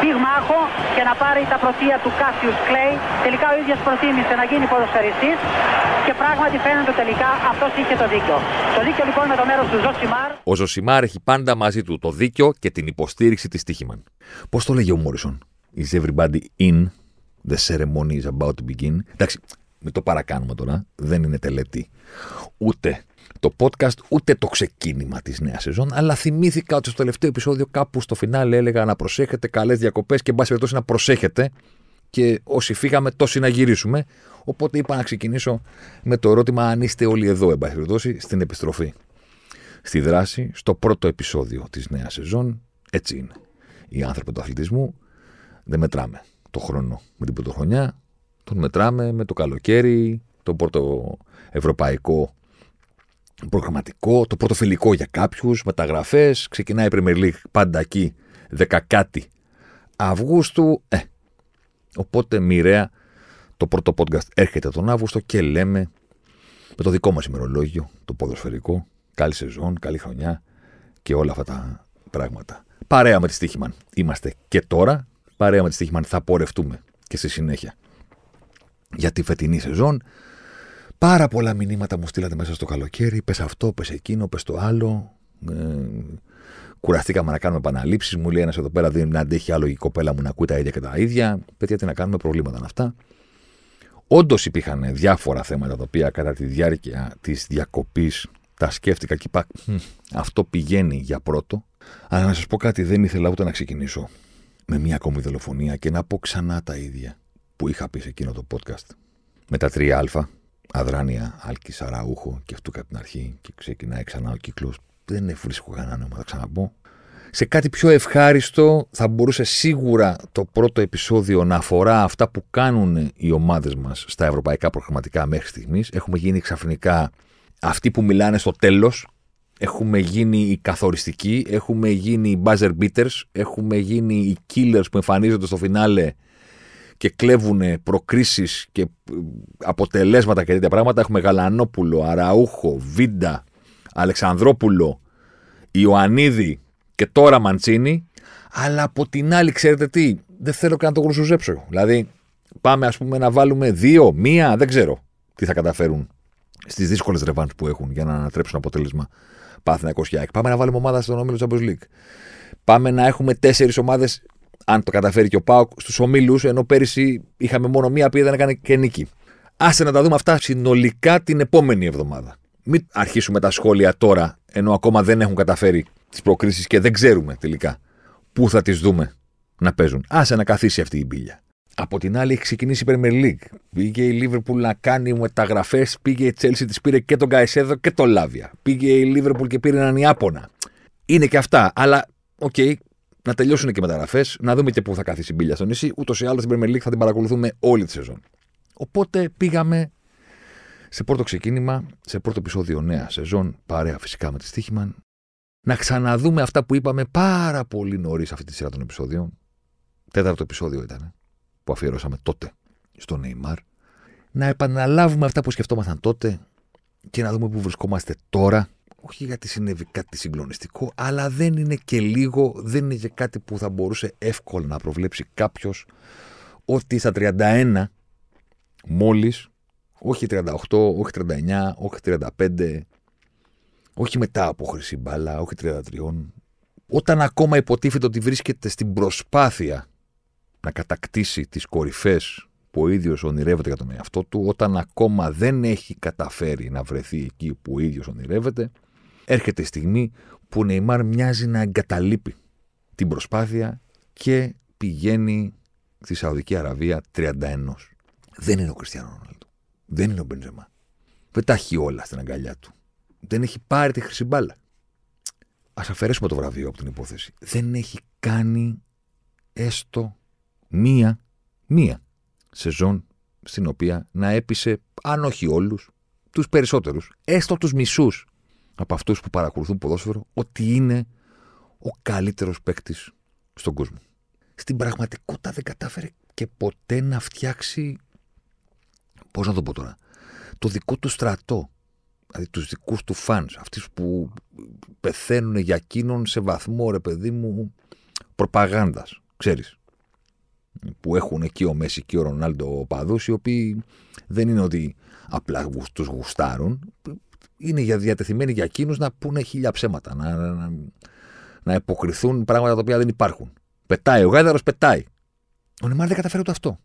πυγμάχο και να πάρει τα πρωτεία του Κάσιους Κλέη. Τελικά ο ίδιος προτίμησε να γίνει ποδοσφαιριστής και πράγματι φαίνεται τελικά αυτός είχε το δίκιο. Το δίκιο λοιπόν με το μέρος του Ζωσιμάρ. Ο Ζωσιμάρ έχει πάντα μαζί του το δίκιο και την υποστήριξη της Stoiximan. Πώς το λέγει ο Μόρισον; Is everybody in? The ceremony is about to begin; Εντάξει, μην το παρακάνουμε τώρα. Δεν είναι τελετή. Ούτε το podcast, ούτε το ξεκίνημα της νέας σεζόν. Αλλά θυμήθηκα ότι στο τελευταίο επεισόδιο, κάπου στο φινάλε, έλεγα να προσέχετε, καλές διακοπές και εν πάση περιπτώσει να προσέχετε. Και όσοι φύγαμε, τόσοι να γυρίσουμε. Οπότε είπα να ξεκινήσω με το ερώτημα αν είστε όλοι εδώ, εν πάση περιπτώσει, στην επιστροφή. Στη δράση, στο πρώτο επεισόδιο της νέας σεζόν, έτσι είναι. Οι άνθρωποι του αθλητισμού δεν μετράμε το χρόνο με την πρωτοχρονιά, τον μετράμε με το καλοκαίρι, το πρώτο ευρωπαϊκό προγραμματικό, το πρώτο φιλικό για κάποιους, μεταγραφές. Ξεκινάει η Premier League πάντα εκεί, δεκακάτι Αυγούστου. Ε, οπότε μοιραία το πρώτο podcast έρχεται τον Αύγουστο και λέμε με το δικό μας ημερολόγιο, το ποδοσφαιρικό, καλή σεζόν, καλή χρονιά και όλα αυτά τα πράγματα. Παρέα με τη Στίχημαν είμαστε και τώρα παρέα με τη Στίχημαν θα πορευτούμε και στη συνέχεια για τη φετινή σεζόν. Πάρα πολλά μηνύματα μου στείλατε μέσα στο καλοκαίρι. Πες αυτό, πες εκείνο, πες το άλλο. Ε, κουραστήκαμε να κάνουμε επαναλήψεις. Μου λέει ένας εδώ πέρα δεν αντέχει άλλο η κοπέλα μου να ακούει τα ίδια και τα ίδια. Παιδιά, τι να κάνουμε, προβλήματα είναι αυτά. Όντως υπήρχαν διάφορα θέματα τα οποία κατά τη διάρκεια της διακοπής τα σκέφτηκα και είπα αυτό πηγαίνει για πρώτο. Αλλά να σας πω κάτι, δεν ήθελα ούτε να ξεκινήσω με μια ακόμη δολοφονία και να πω ξανά τα ίδια που είχα πει σε εκείνο το podcast. Με τα 3α, αδράνεια, άλκης, αραούχο και αυτού κατά την αρχή και ξεκινάει ξανά ο κύκλος. Δεν βρίσκω κανένα νόημα, θα ξαναπώ. Σε κάτι πιο ευχάριστο θα μπορούσε σίγουρα το πρώτο επεισόδιο να αφορά αυτά που κάνουν οι ομάδες μας στα ευρωπαϊκά προγραμματικά μέχρι στιγμής. Έχουμε γίνει ξαφνικά αυτοί που μιλάνε στο τέλος Έχουμε γίνει οι καθοριστικοί, έχουμε γίνει οι buzzer beaters, έχουμε γίνει οι killers που εμφανίζονται στο φινάλε και κλέβουν προκρίσεις και αποτελέσματα και τέτοια πράγματα. Έχουμε Γαλανόπουλο, Αραούχο, Βίντα, Αλεξανδρόπουλο, Ιωαννίδη και τώρα Μαντσίνη. Αλλά από την άλλη, ξέρετε τι, δεν θέλω καν να το γρουσουζέψω. Δηλαδή, πάμε ας πούμε να βάλουμε δύο, μία, δεν ξέρω τι θα καταφέρουν στις δύσκολες ρεβάνς που έχουν για να ανατρέψουν αποτέλεσμα Πάθηνα και Πάμε να βάλουμε ομάδα στον όμιλο Champions League. Πάμε να έχουμε τέσσερις ομάδες, αν το καταφέρει και ο Πάοκ, στους ομίλους, ενώ πέρυσι είχαμε μόνο μία που δεν έκανε και νίκη. Άσε να τα δούμε αυτά συνολικά την επόμενη εβδομάδα. Μην αρχίσουμε τα σχόλια τώρα, ενώ ακόμα δεν έχουν καταφέρει τις προκρίσεις και δεν ξέρουμε τελικά πού θα τις δούμε να παίζουν. Άσε να καθίσει αυτή η μπύλια. Από την άλλη έχει ξεκινήσει η Premier League. Πήγε η Liverpool να κάνει μεταγραφές, πήγε η Chelsea, της πήρε και τον Καϊσέδο και τον Λάβια. Πήγε η Liverpool και πήρε έναν Ιάπωνα. Είναι και αυτά, αλλά OK, okay, να τελειώσουν και μεταγραφές, να δούμε και πού θα καθίσει η μπίλια στο νησί. Ούτως ή άλλως την Premier League θα την παρακολουθούμε όλη τη σεζόν. Οπότε πήγαμε σε πρώτο ξεκίνημα, σε πρώτο επεισόδιο νέα σεζόν, παρέα φυσικά με τη Stoiximan, να ξαναδούμε αυτά που είπαμε πάρα πολύ νωρίς αυτή τη σειρά των επεισόδιων. Τέταρτο επεισόδιο ήταν που αφιερώσαμε τότε στο Νεϊμάρ, να επαναλάβουμε αυτά που σκεφτόμασταν τότε και να δούμε πού βρισκόμαστε τώρα. Όχι γιατί συνέβη κάτι συγκλονιστικό, αλλά δεν είναι και λίγο, δεν είναι και κάτι που θα μπορούσε εύκολα να προβλέψει κάποιος ότι στα 31 μόλις, όχι 38, όχι 39, όχι 35, όχι μετά από χρυσή μπάλα, όχι 33, όταν ακόμα υποτίθεται ότι βρίσκεται στην προσπάθεια να κατακτήσει τις κορυφές που ο ίδιος ονειρεύεται για τον εαυτό του, όταν ακόμα δεν έχει καταφέρει να βρεθεί εκεί που ο ίδιος ονειρεύεται, έρχεται η στιγμή που ο Νεϊμάρ μοιάζει να εγκαταλείπει την προσπάθεια και πηγαίνει στη Σαουδική Αραβία 31. Δεν είναι ο Κριστιανό Ρονάλντο. Δεν είναι ο Μπεντζεμά. Δεν τα έχει όλα στην αγκαλιά του. Δεν έχει πάρει τη χρυσή μπάλα. Α αφαιρέσουμε το βραβείο από την υπόθεση. Δεν έχει κάνει έστω μία, μία σεζόν στην οποία να έπεισε, αν όχι όλους, τους περισσότερους, έστω τους μισούς από αυτούς που παρακολουθούν ποδόσφαιρο, ότι είναι ο καλύτερος παίκτης στον κόσμο. Στην πραγματικότητα δεν κατάφερε και ποτέ να φτιάξει. Πώς να το πω τώρα. Το δικό του στρατό. Δηλαδή τους δικούς του φαν. Αυτούς που πεθαίνουν για εκείνον σε βαθμό, ρε παιδί μου, προπαγάνδας. Ξέρεις. Που έχουν εκεί ο Μέση και ο Ρονάλντο παδούς, οι οποίοι δεν είναι ότι απλά τους γουστάρουν. Είναι για διατεθειμένοι για εκείνους να πούνε χίλια ψέματα. Να, να, να υποκριθούν πράγματα τα οποία δεν υπάρχουν. Πετάει, ο Γάιδαρος πετάει. Ο Νεμάρ δεν καταφέρει ούτε αυτό.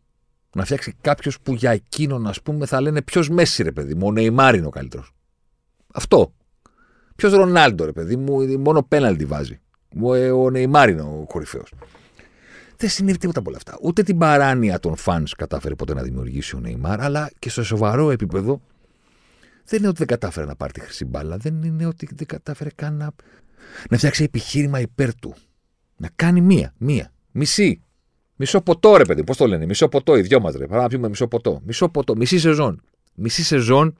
Να φτιάξει κάποιος που για εκείνον, ας πούμε, θα λένε ποιος Μέση, ρε παιδί μου. Ο Νεϊμάρ είναι ο καλύτερος. Αυτό. Ποιος Ρονάλντο, ρε παιδί μου, μόνο πέναλτι βάζει. Ε, ο Νεϊμάρ είναι ο κορυφαίος. Δεν συνέβη τίποτα από όλα αυτά. Ούτε την παράνοια των φαν κατάφερε ποτέ να δημιουργήσει ο Νεϊμάρ, αλλά και στο σοβαρό επίπεδο δεν είναι ότι δεν κατάφερε να πάρει τη χρυσή μπάλα. Δεν είναι ότι δεν κατάφερε καν να, να φτιάξει επιχείρημα υπέρ του. Να κάνει μία, μία, μισή. Μισό ποτό, ρε παιδί, πώς το λένε, μισό ποτό, οι δυο μας ρε. Πάμε να πιούμε μισό ποτό. Μισό ποτό, μισή σεζόν. Μισή σεζόν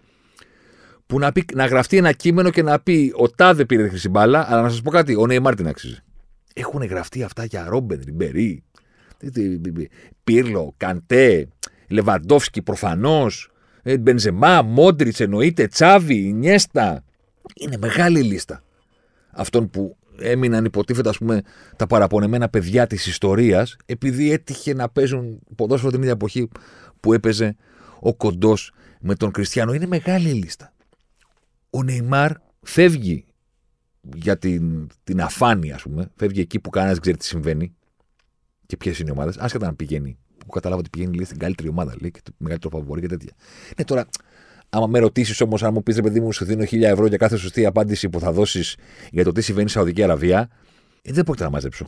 που να, πει, να γραφτεί ένα κείμενο και να πει ο Τάδε πήρε τη χρυσή μπάλα, αλλά να σας πω κάτι, ο Νέιμαρ την αξίζει. Έχουν γραφτεί αυτά για Ρόμπεν, Ριμπερί, Πύρλο, Καντέ, Λεβαντόφσκι προφανώς, ε, Μπενζεμά, Μόντριτς εννοείται, Τσάβι, Νιέστα. Είναι μεγάλη λίστα αυτών που έμειναν υποτίθεται ας πούμε τα παραπονεμένα παιδιά της ιστορίας επειδή έτυχε να παίζουν ποδόσφαιρο την ίδια εποχή που έπαιζε ο Κοντός με τον Κριστιανό. Είναι μεγάλη λίστα. Ο Νεϊμάρ φεύγει για την, την αφάνεια, ας πούμε. Φεύγει εκεί που κανένας δεν ξέρει τι συμβαίνει και ποιες είναι οι ομάδες. Άσχετα να πηγαίνει. Που καταλάβω ότι πηγαίνει λέει, στην καλύτερη ομάδα λέει, και το μεγαλύτερο φαβορή και τέτοια. Ναι, τώρα Άμα με ρωτήσεις όμως, αν μου πεις ρε παιδί μου, σου δίνω 1000 ευρώ για κάθε σωστή απάντηση που θα δώσεις για το τι συμβαίνει στη Σαουδική Αραβία, ε, δεν πρόκειται να μαζέψω.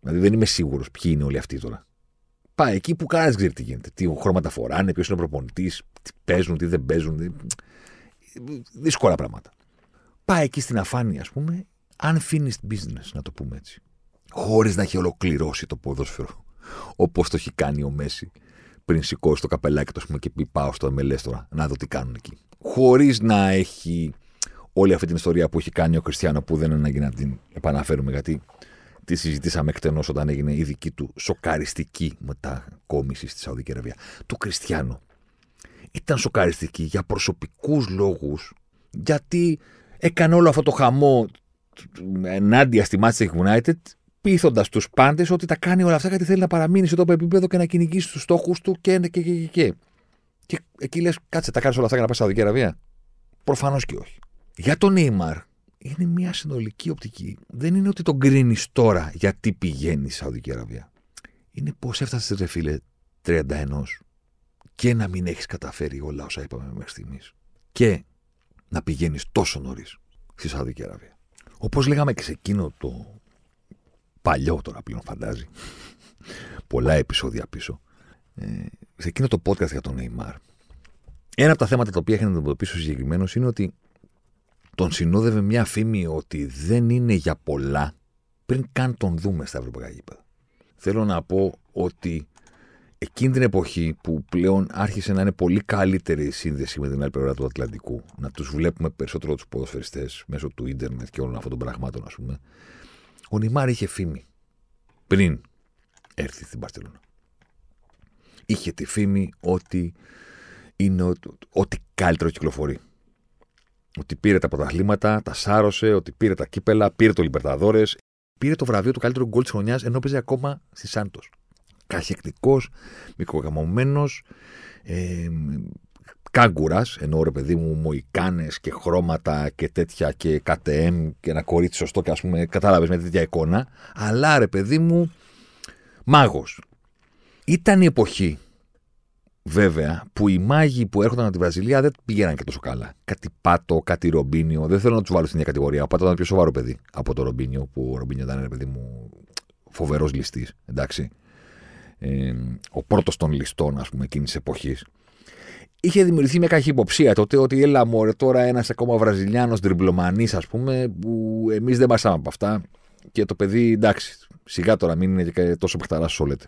Δηλαδή δεν είμαι σίγουρος ποιοι είναι όλοι αυτοί τώρα. Πάει εκεί που κανένας δεν ξέρει τι γίνεται. Τι χρώματα φοράνε, ποιος είναι ο προπονητής, τι παίζουν, τι δεν παίζουν. Δύσκολα πράγματα. Πάει εκεί στην αφάνεια, ας πούμε, unfinished business, να το πούμε έτσι. Χωρίς να έχει ολοκληρώσει το ποδόσφαιρο όπως το έχει κάνει ο Μέση πριν σηκώσει το καπελάκι του και πει πάω στο MLS τώρα να δω τι κάνουν εκεί. Χωρίς να έχει όλη αυτή την ιστορία που έχει κάνει ο Κριστιανό που δεν είναι ανάγκη να την επαναφέρουμε γιατί τη συζητήσαμε εκτενώς όταν έγινε η δική του σοκαριστική μετακόμιση στη Σαουδική Αραβία. Του Κριστιανό ήταν σοκαριστική για προσωπικούς λόγους γιατί έκανε όλο αυτό το χαμό ενάντια στη Manchester United πείθοντας τους πάντες ότι τα κάνει όλα αυτά γιατί θέλει να παραμείνει σε τόπο επίπεδο και να κυνηγήσει τους στόχους του και, και, και, και. Και εκεί λες, κάτσε, τα κάνεις όλα αυτά για να πας στη Σαουδική Αραβία. Προφανώς και όχι. Για τον Νίμαρ είναι μια συνολική οπτική. Δεν είναι ότι τον κρίνεις τώρα γιατί πηγαίνει στη Σαουδική Αραβία. Είναι πώ έφτασες, ρε φίλε, 31 και να μην έχεις καταφέρει όλα όσα είπαμε μέχρι στιγμής. Και να πηγαίνεις τόσο νωρίς στη Σαουδική Αραβία. Όπως λέγαμε και σε εκείνο το παλιό τώρα πλέον φαντάζει. Πολλά επεισόδια πίσω. Ε, σε εκείνο το podcast για τον Neymar. Ένα από τα θέματα τα οποία είχα να αντιμετωπίσω συγκεκριμένος είναι ότι τον συνόδευε μια φήμη ότι δεν είναι για πολλά πριν καν τον δούμε στα ευρωπαϊκά γήπεδα. Θέλω να πω ότι εκείνη την εποχή που πλέον άρχισε να είναι πολύ καλύτερη η σύνδεση με την άλλη πλευρά του Ατλαντικού, να τους βλέπουμε περισσότερο τους ποδοσφαιριστές μέσω του ίντερνετ και όλων αυτών των πραγμάτων, ας πούμε, ο Νιμάρ είχε φήμη πριν έρθει στην Παρσελόνα. Είχε τη φήμη ότι είναι ό,τι καλύτερο κυκλοφορεί. Ότι πήρε τα πρωταθλήματα, τα σάρωσε, ότι πήρε τα κύπελα, πήρε το Λιμπερταδόρες, πήρε το βραβείο του καλύτερου γκολ της χρονιάς ενώ παίζει ακόμα στη Σάντος. Καχεκτικός, μικρογαμωμένος, ε, κάγκουρας, ενώ ρε παιδί μου, μοϊκάνε και χρώματα και τέτοια και KTM και ένα κορίτσι σωστό και ας πούμε, κατάλαβες με τέτοια εικόνα. Αλλά ρε παιδί μου, μάγος. Ήταν η εποχή, βέβαια, που οι μάγοι που έρχονταν από τη Βραζιλία δεν πηγαίναν και τόσο καλά. Κάτι πάτο, κάτι ρομπίνιο. Δεν θέλω να τους βάλω στην ίδια κατηγορία. Ο πάτο ήταν πιο σοβαρό παιδί από το ρομπίνιο, που ο ρομπίνιο ήταν, ρε παιδί μου, φοβερός ληστής. Εντάξει. Ε, ο πρώτος των ληστών, ας πούμε, εκείνης της εποχής είχε δημιουργηθεί μια καχυποψία τότε ότι έλα μωρέ τώρα ένας ακόμα Βραζιλιάνος τριμπλομανή, ας πούμε, που εμείς δεν μασάμε από αυτά. Και το παιδί, εντάξει, σιγά τώρα μην είναι και τόσο παιχταρά όσο λέτε.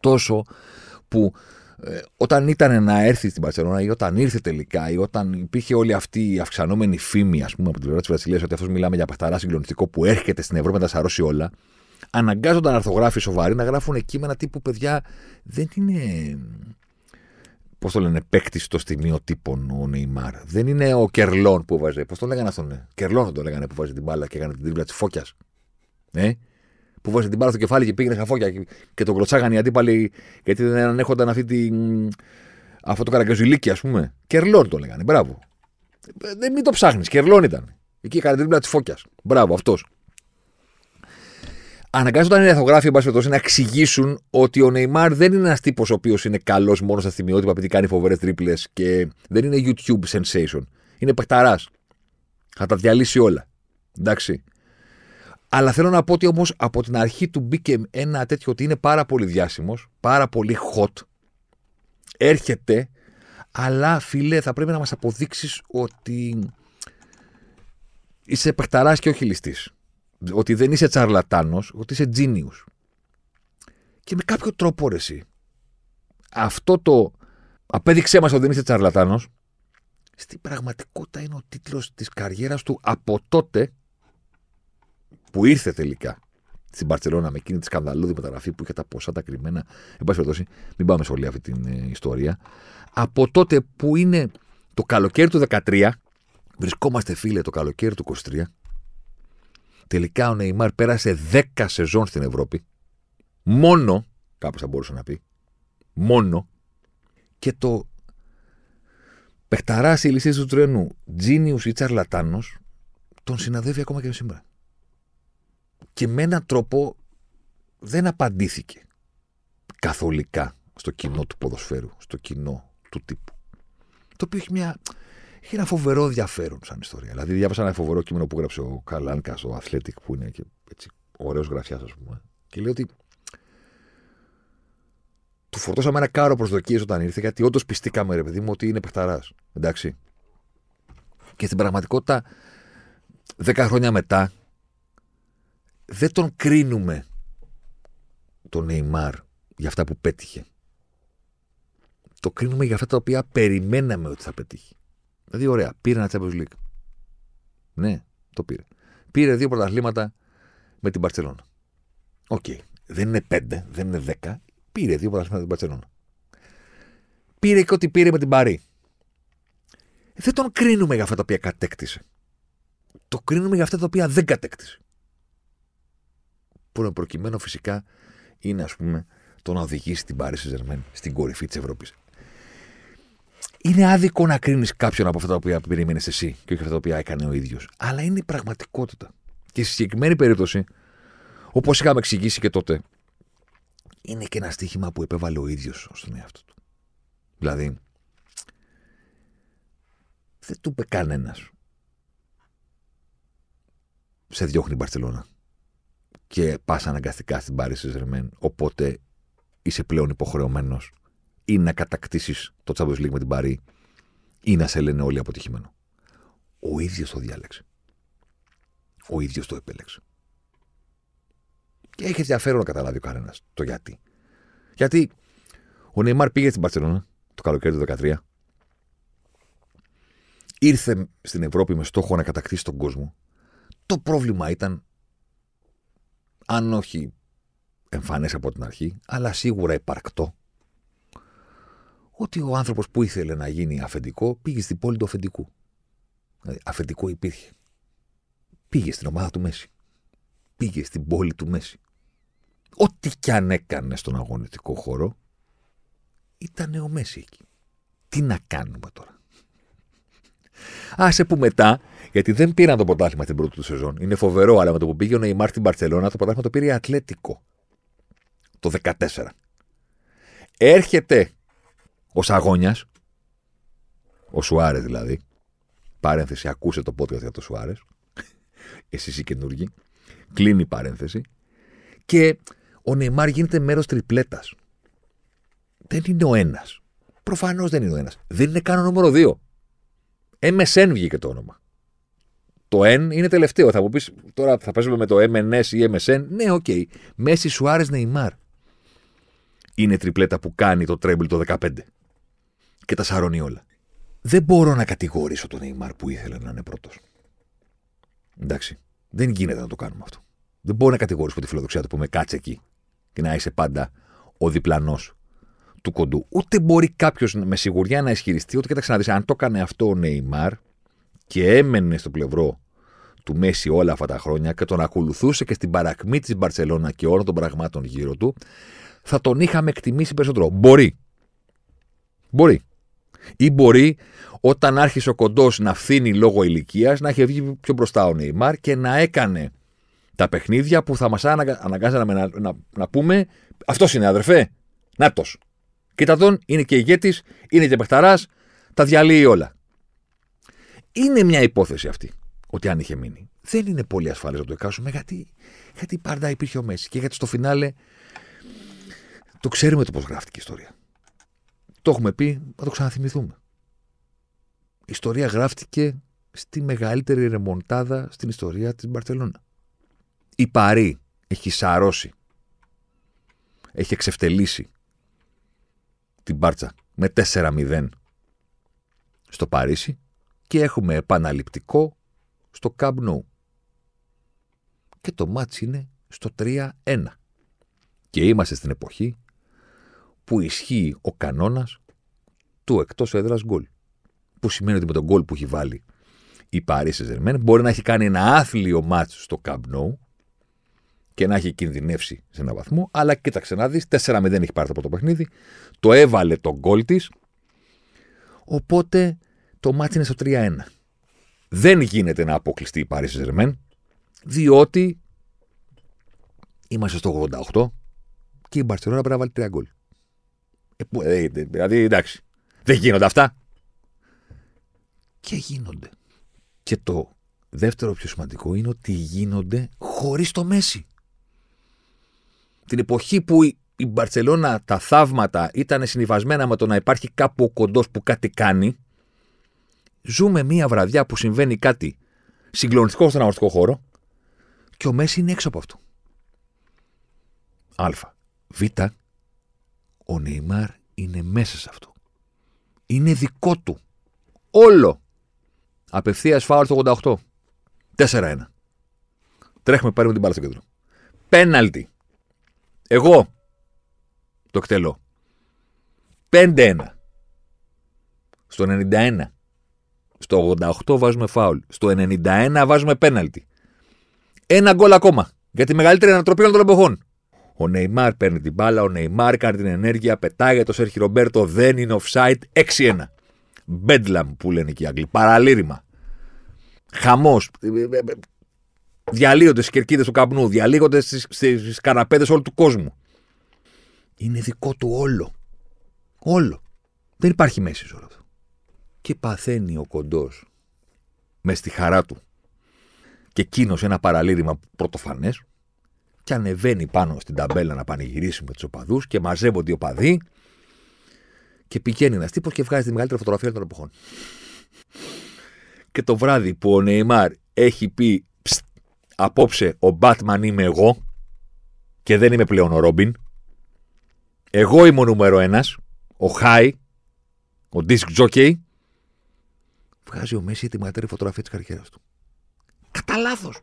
Τόσο που ε, όταν ήταν να έρθει στην Παρσελόνα ή όταν ήρθε τελικά ή όταν υπήρχε όλη αυτή η αυξανόμενη φήμη, ας πούμε, από την πλευρά της Βραζιλίας ότι αυτός μιλάμε για παχταρά συγκλονιστικό που έρχεται στην Ευρώπη να τα σαρώσει όλα, αναγκάζονταν αρθογράφοι σοβαροί να γράφουν κείμενα τύπου παιδιά δεν είναι. Πώς το λένε, παίκτης στο στιγμίο τύπων ο Νεϊμάρ. Δεν είναι ο Κερλόν που βάζει. Πώς το λέγανε αυτόν, ναι. Κερλόν το λέγανε που βάζει την μπάλα και έκανε την τρίπλα της φώκιας. Ε; Που βάζει την μπάλα στο κεφάλι και πήγαινε στα φώκια και τον κλωτσάγανε οι αντίπαλοι γιατί δεν ανέχονταν αυτή την. Αυτό το καραγκαζιλίκι, ας πούμε. Κερλόν το λέγανε. Μπράβο. Ε, δεν μην το ψάχνεις. Κερλόν ήταν. Εκεί έκανε την τρίπλα της φώκιας. Μπράβο, αυτός αναγκάζονταν οι ηθογράφοι να εξηγήσουν ότι ο Νεϊμάρ δεν είναι ένας τύπος ο οποίος είναι καλός μόνο στα θυμιότυπα επειδή κάνει φοβερές τρίπλες και δεν είναι YouTube sensation. Είναι παιχταράς. Θα τα διαλύσει όλα. Εντάξει. Αλλά θέλω να πω ότι όμως από την αρχή του μπήκε ένα τέτοιο ότι είναι πάρα πολύ διάσημος, πάρα πολύ hot. Έρχεται, αλλά φίλε, θα πρέπει να μας αποδείξεις ότι είσαι παιχταράς και όχι ληστής ότι δεν είσαι τσαρλατάνος, ότι είσαι genius. Και με κάποιο τρόπο ρε εσύ, αυτό το απέδειξέ μας ότι δεν είσαι τσαρλατάνος, στην πραγματικότητα είναι ο τίτλος της καριέρας του από τότε που ήρθε τελικά στην Παρσελόνα με εκείνη τη σκανδαλώδη μεταγραφή που είχε τα ποσά τα κρυμμένα. Εν πάση περιπτώσει, μην πάμε σε όλη αυτή την ε, ιστορία. Από τότε που είναι το καλοκαίρι του 13, βρισκόμαστε φίλε το καλοκαίρι του 23, Τελικά ο Νεϊμάρ πέρασε 10 σεζόν στην Ευρώπη. Μόνο, κάπως θα μπορούσε να πει, μόνο. Και το παιχταράς η λυσίδα του τρένου, Τζίνιου ή Τσαρλατάνος, τον συναδεύει ακόμα και σήμερα. Και με έναν τρόπο δεν απαντήθηκε καθολικά στο κοινό του ποδοσφαίρου, στο κοινό του τύπου. Το οποίο έχει μια έχει ένα φοβερό ενδιαφέρον σαν ιστορία. Δηλαδή, διάβασα ένα φοβερό κείμενο που έγραψε ο Καλάνκα, ο Athletic, που είναι και έτσι ωραίος γραφιάς, ας πούμε. Και λέει ότι του φορτώσαμε ένα κάρο προσδοκίες όταν ήρθε, γιατί όντως πιστήκαμε, ρε παιδί μου, ότι είναι παιχταράς. Εντάξει. Και στην πραγματικότητα, δέκα χρόνια μετά, δεν τον κρίνουμε τον Νεϊμάρ για αυτά που πέτυχε. Το κρίνουμε για αυτά τα οποία περιμέναμε ότι θα πετύχει. Δηλαδή, ωραία, πήρε ένα Champions League. Ναι, το πήρε. Πήρε δύο πρωταθλήματα με την Μπαρσελόνα. OK. Okay. Δεν είναι πέντε, δεν είναι δέκα. Πήρε δύο πρωταθλήματα με την Μπαρσελόνα. Πήρε και ό,τι πήρε με την Παρί. Δεν τον κρίνουμε για αυτά τα οποία κατέκτησε. Το κρίνουμε για αυτά τα οποία δεν κατέκτησε. Που είναι προκειμένου φυσικά είναι, ας πούμε, το να οδηγήσει την Παρί Σεν Ζερμέν στην κορυφή της Ευρώπης είναι άδικο να κρίνεις κάποιον από αυτά τα οποία περίμενε εσύ και όχι αυτά τα οποία έκανε ο ίδιος. Αλλά είναι η πραγματικότητα. Και στη συγκεκριμένη περίπτωση, όπως είχαμε εξηγήσει και τότε, είναι και ένα στοίχημα που επέβαλε ο ίδιος στον εαυτό του. Δηλαδή, δεν του είπε κανένας. Σε διώχνει η Μπαρσελόνα. Και πας αναγκαστικά στην Πάρη Ζερμέν. Οπότε είσαι πλέον υποχρεωμένος ή να κατακτήσεις το Champions League με την Παρή ή να σε λένε όλοι αποτυχημένο. Ο ίδιος το διάλεξε. Ο ίδιος το επέλεξε. Και έχει ενδιαφέρον να καταλάβει ο κανένας το γιατί. Γιατί ο Νεϊμάρ πήγε στην Παρσελόνα το καλοκαίρι του 2013. Ήρθε στην Ευρώπη με στόχο να κατακτήσει τον κόσμο. Το πρόβλημα ήταν, αν όχι εμφανές από την αρχή, αλλά σίγουρα υπαρκτό, ότι ο άνθρωπος που ήθελε να γίνει αφεντικό πήγε στην πόλη του αφεντικού. Δηλαδή, αφεντικό υπήρχε. Πήγε στην ομάδα του Μέση. Πήγε στην πόλη του Μέση. Ό,τι κι αν έκανε στον αγωνιστικό χώρο, ήταν ο Μέση εκεί. Τι να κάνουμε τώρα; Άσε που μετά, γιατί δεν πήραν το πρωτάθλημα στην πρώτη του σεζόν. Είναι φοβερό, αλλά με το που πήγε ο Νεϊμάρ στην Παρσελώνα, το πρωτάθλημα το πήρε Ατλέτικο. Το 14. Έρχεται ο Σαγόνιας, ο Σουάρες δηλαδή, παρένθεση, ακούσε το podcast για το Σουάρες. Εσύ είσαι καινούργοι. Κλείνει η παρένθεση. Και ο Νεϊμάρ γίνεται μέρος τριπλέτας. Δεν είναι ο ένας. Προφανώς δεν είναι ο ένας. Δεν είναι καν ο νούμερο δύο. MSN βγήκε το όνομα. Το N είναι τελευταίο. Θα μου πεις τώρα θα παίζουμε με το MNS ή MSN. Ναι, OK. Okay. Μέσι Σουάρες Νεϊμάρ. είναι τριπλέτα που κάνει το treble το 15 και τα σαρώνει όλα. Δεν μπορώ να κατηγορήσω τον Νεϊμάρ που ήθελε να είναι πρώτος. Εντάξει. Δεν γίνεται να το κάνουμε αυτό. Δεν μπορώ να κατηγορήσω τη φιλοδοξία του που με κάτσε εκεί και να είσαι πάντα ο διπλανός του κοντού. Ούτε μπορεί κάποιος με σιγουριά να ισχυριστεί ότι κοίταξε να δεις, αν το έκανε αυτό ο Νεϊμάρ και έμενε στο πλευρό του Μέση όλα αυτά τα χρόνια και τον ακολουθούσε και στην παρακμή της Μπαρσελόνα και όλων των πραγμάτων γύρω του, θα τον είχαμε εκτιμήσει περισσότερο. Μπορεί. Μπορεί. Ή μπορεί όταν άρχισε ο κοντός να φθίνει λόγω ηλικίας να έχει βγει πιο μπροστά ο Νεϊμάρ και να έκανε τα παιχνίδια που θα μας αναγκάζανε να, να, να, πούμε Αυτός είναι αδερφέ. Νάτος. Κοίτα τον, είναι και ηγέτης, είναι και παιχταράς, τα διαλύει όλα. Είναι μια υπόθεση αυτή ότι αν είχε μείνει. Δεν είναι πολύ ασφαλές να το εκάσουμε γιατί, γιατί πάντα υπήρχε ο Μέση και γιατί στο φινάλε το ξέρουμε το πώς γράφτηκε η ιστορία. Το έχουμε πει, να το ξαναθυμηθούμε. Η ιστορία γράφτηκε στη μεγαλύτερη ρεμοντάδα στην ιστορία της Μπαρτσελώνα. Η Παρή έχει σαρώσει, έχει εξευτελίσει την Μπάρτσα με 4-0 στο Παρίσι και έχουμε επαναληπτικό στο Camp Nou. Και το μάτς είναι στο 3-1. Και είμαστε στην εποχή που ισχύει ο κανόνας του εκτός έδρας γκολ. Που σημαίνει ότι με τον γκολ που έχει βάλει η Paris saint μπορεί να έχει κάνει ένα άθλιο μάτς στο Camp Nou και να έχει κινδυνεύσει σε έναν βαθμό, αλλά κοίταξε να δεις, 4-0 έχει πάρει το πρώτο παιχνίδι, το έβαλε τον γκολ της. Οπότε το μάτι είναι στο 3-1. Δεν γίνεται να αποκλειστεί η Paris saint διότι είμαστε στο 88 και η Μπαρσελόνα πρέπει να βάλει 3 γκολ. Ε, ε, δηλαδή, εντάξει. Δεν γίνονται αυτά. Και γίνονται. Και το δεύτερο πιο σημαντικό είναι ότι γίνονται χωρίς το Μέση την εποχή που η Μπαρσελόνα τα θαύματα ήταν συνειφασμένα με το να υπάρχει κάπου ο κοντός που κάτι κάνει, ζούμε μία βραδιά που συμβαίνει κάτι συγκλονιστικό στον αγωνιστικό χώρο και ο Μέση είναι έξω από αυτό. Α. Β. Ο Νεϊμάρ είναι μέσα σε αυτό. Είναι δικό του. Όλο. Απευθείας φάουλ το 88. 4-1. Τρέχουμε πάρουμε την μπάλα στο κέντρο. Πέναλτι. Εγώ το εκτελώ. 5-1. Στο 91. Στο 88 βάζουμε φάουλ. Στο 91 βάζουμε πέναλτι. Ένα γκολ ακόμα. Για τη μεγαλύτερη ανατροπή όλων των εποχών. Ο Νεϊμάρ παίρνει την μπάλα, ο Νεϊμάρ κάνει την ενέργεια, πετάει το Σέρχι Ρομπέρτο, δεν είναι offside. 6-1. Μπέντλαμ που λένε και οι Άγγλοι. Παραλήρημα. Χαμός διαλύονται στις κερκίδες του καπνού, διαλύονται στις καναπέδε όλου του κόσμου. Είναι δικό του όλο. Όλο. Δεν υπάρχει μέση σε όλο αυτό. Και παθαίνει ο κοντός μες στη χαρά του και εκείνος ένα παραλήρημα πρωτοφανές και ανεβαίνει πάνω στην ταμπέλα να πανηγυρίσει με τους οπαδούς και μαζεύονται οι οπαδοί και πηγαίνει ένας τύπος και βγάζει τη μεγαλύτερη φωτογραφία των εποχών. Και το βράδυ που ο Νεϊμάρ έχει πει απόψε ο Batman είμαι εγώ και δεν είμαι πλέον ο Ρόμπιν. Εγώ είμαι ο νούμερο ένας, ο Χάι, ο Disc Jockey. Βγάζει ο Μέση τη μεγαλύτερη φωτογραφία της καριέρας του. Κατά λάθος.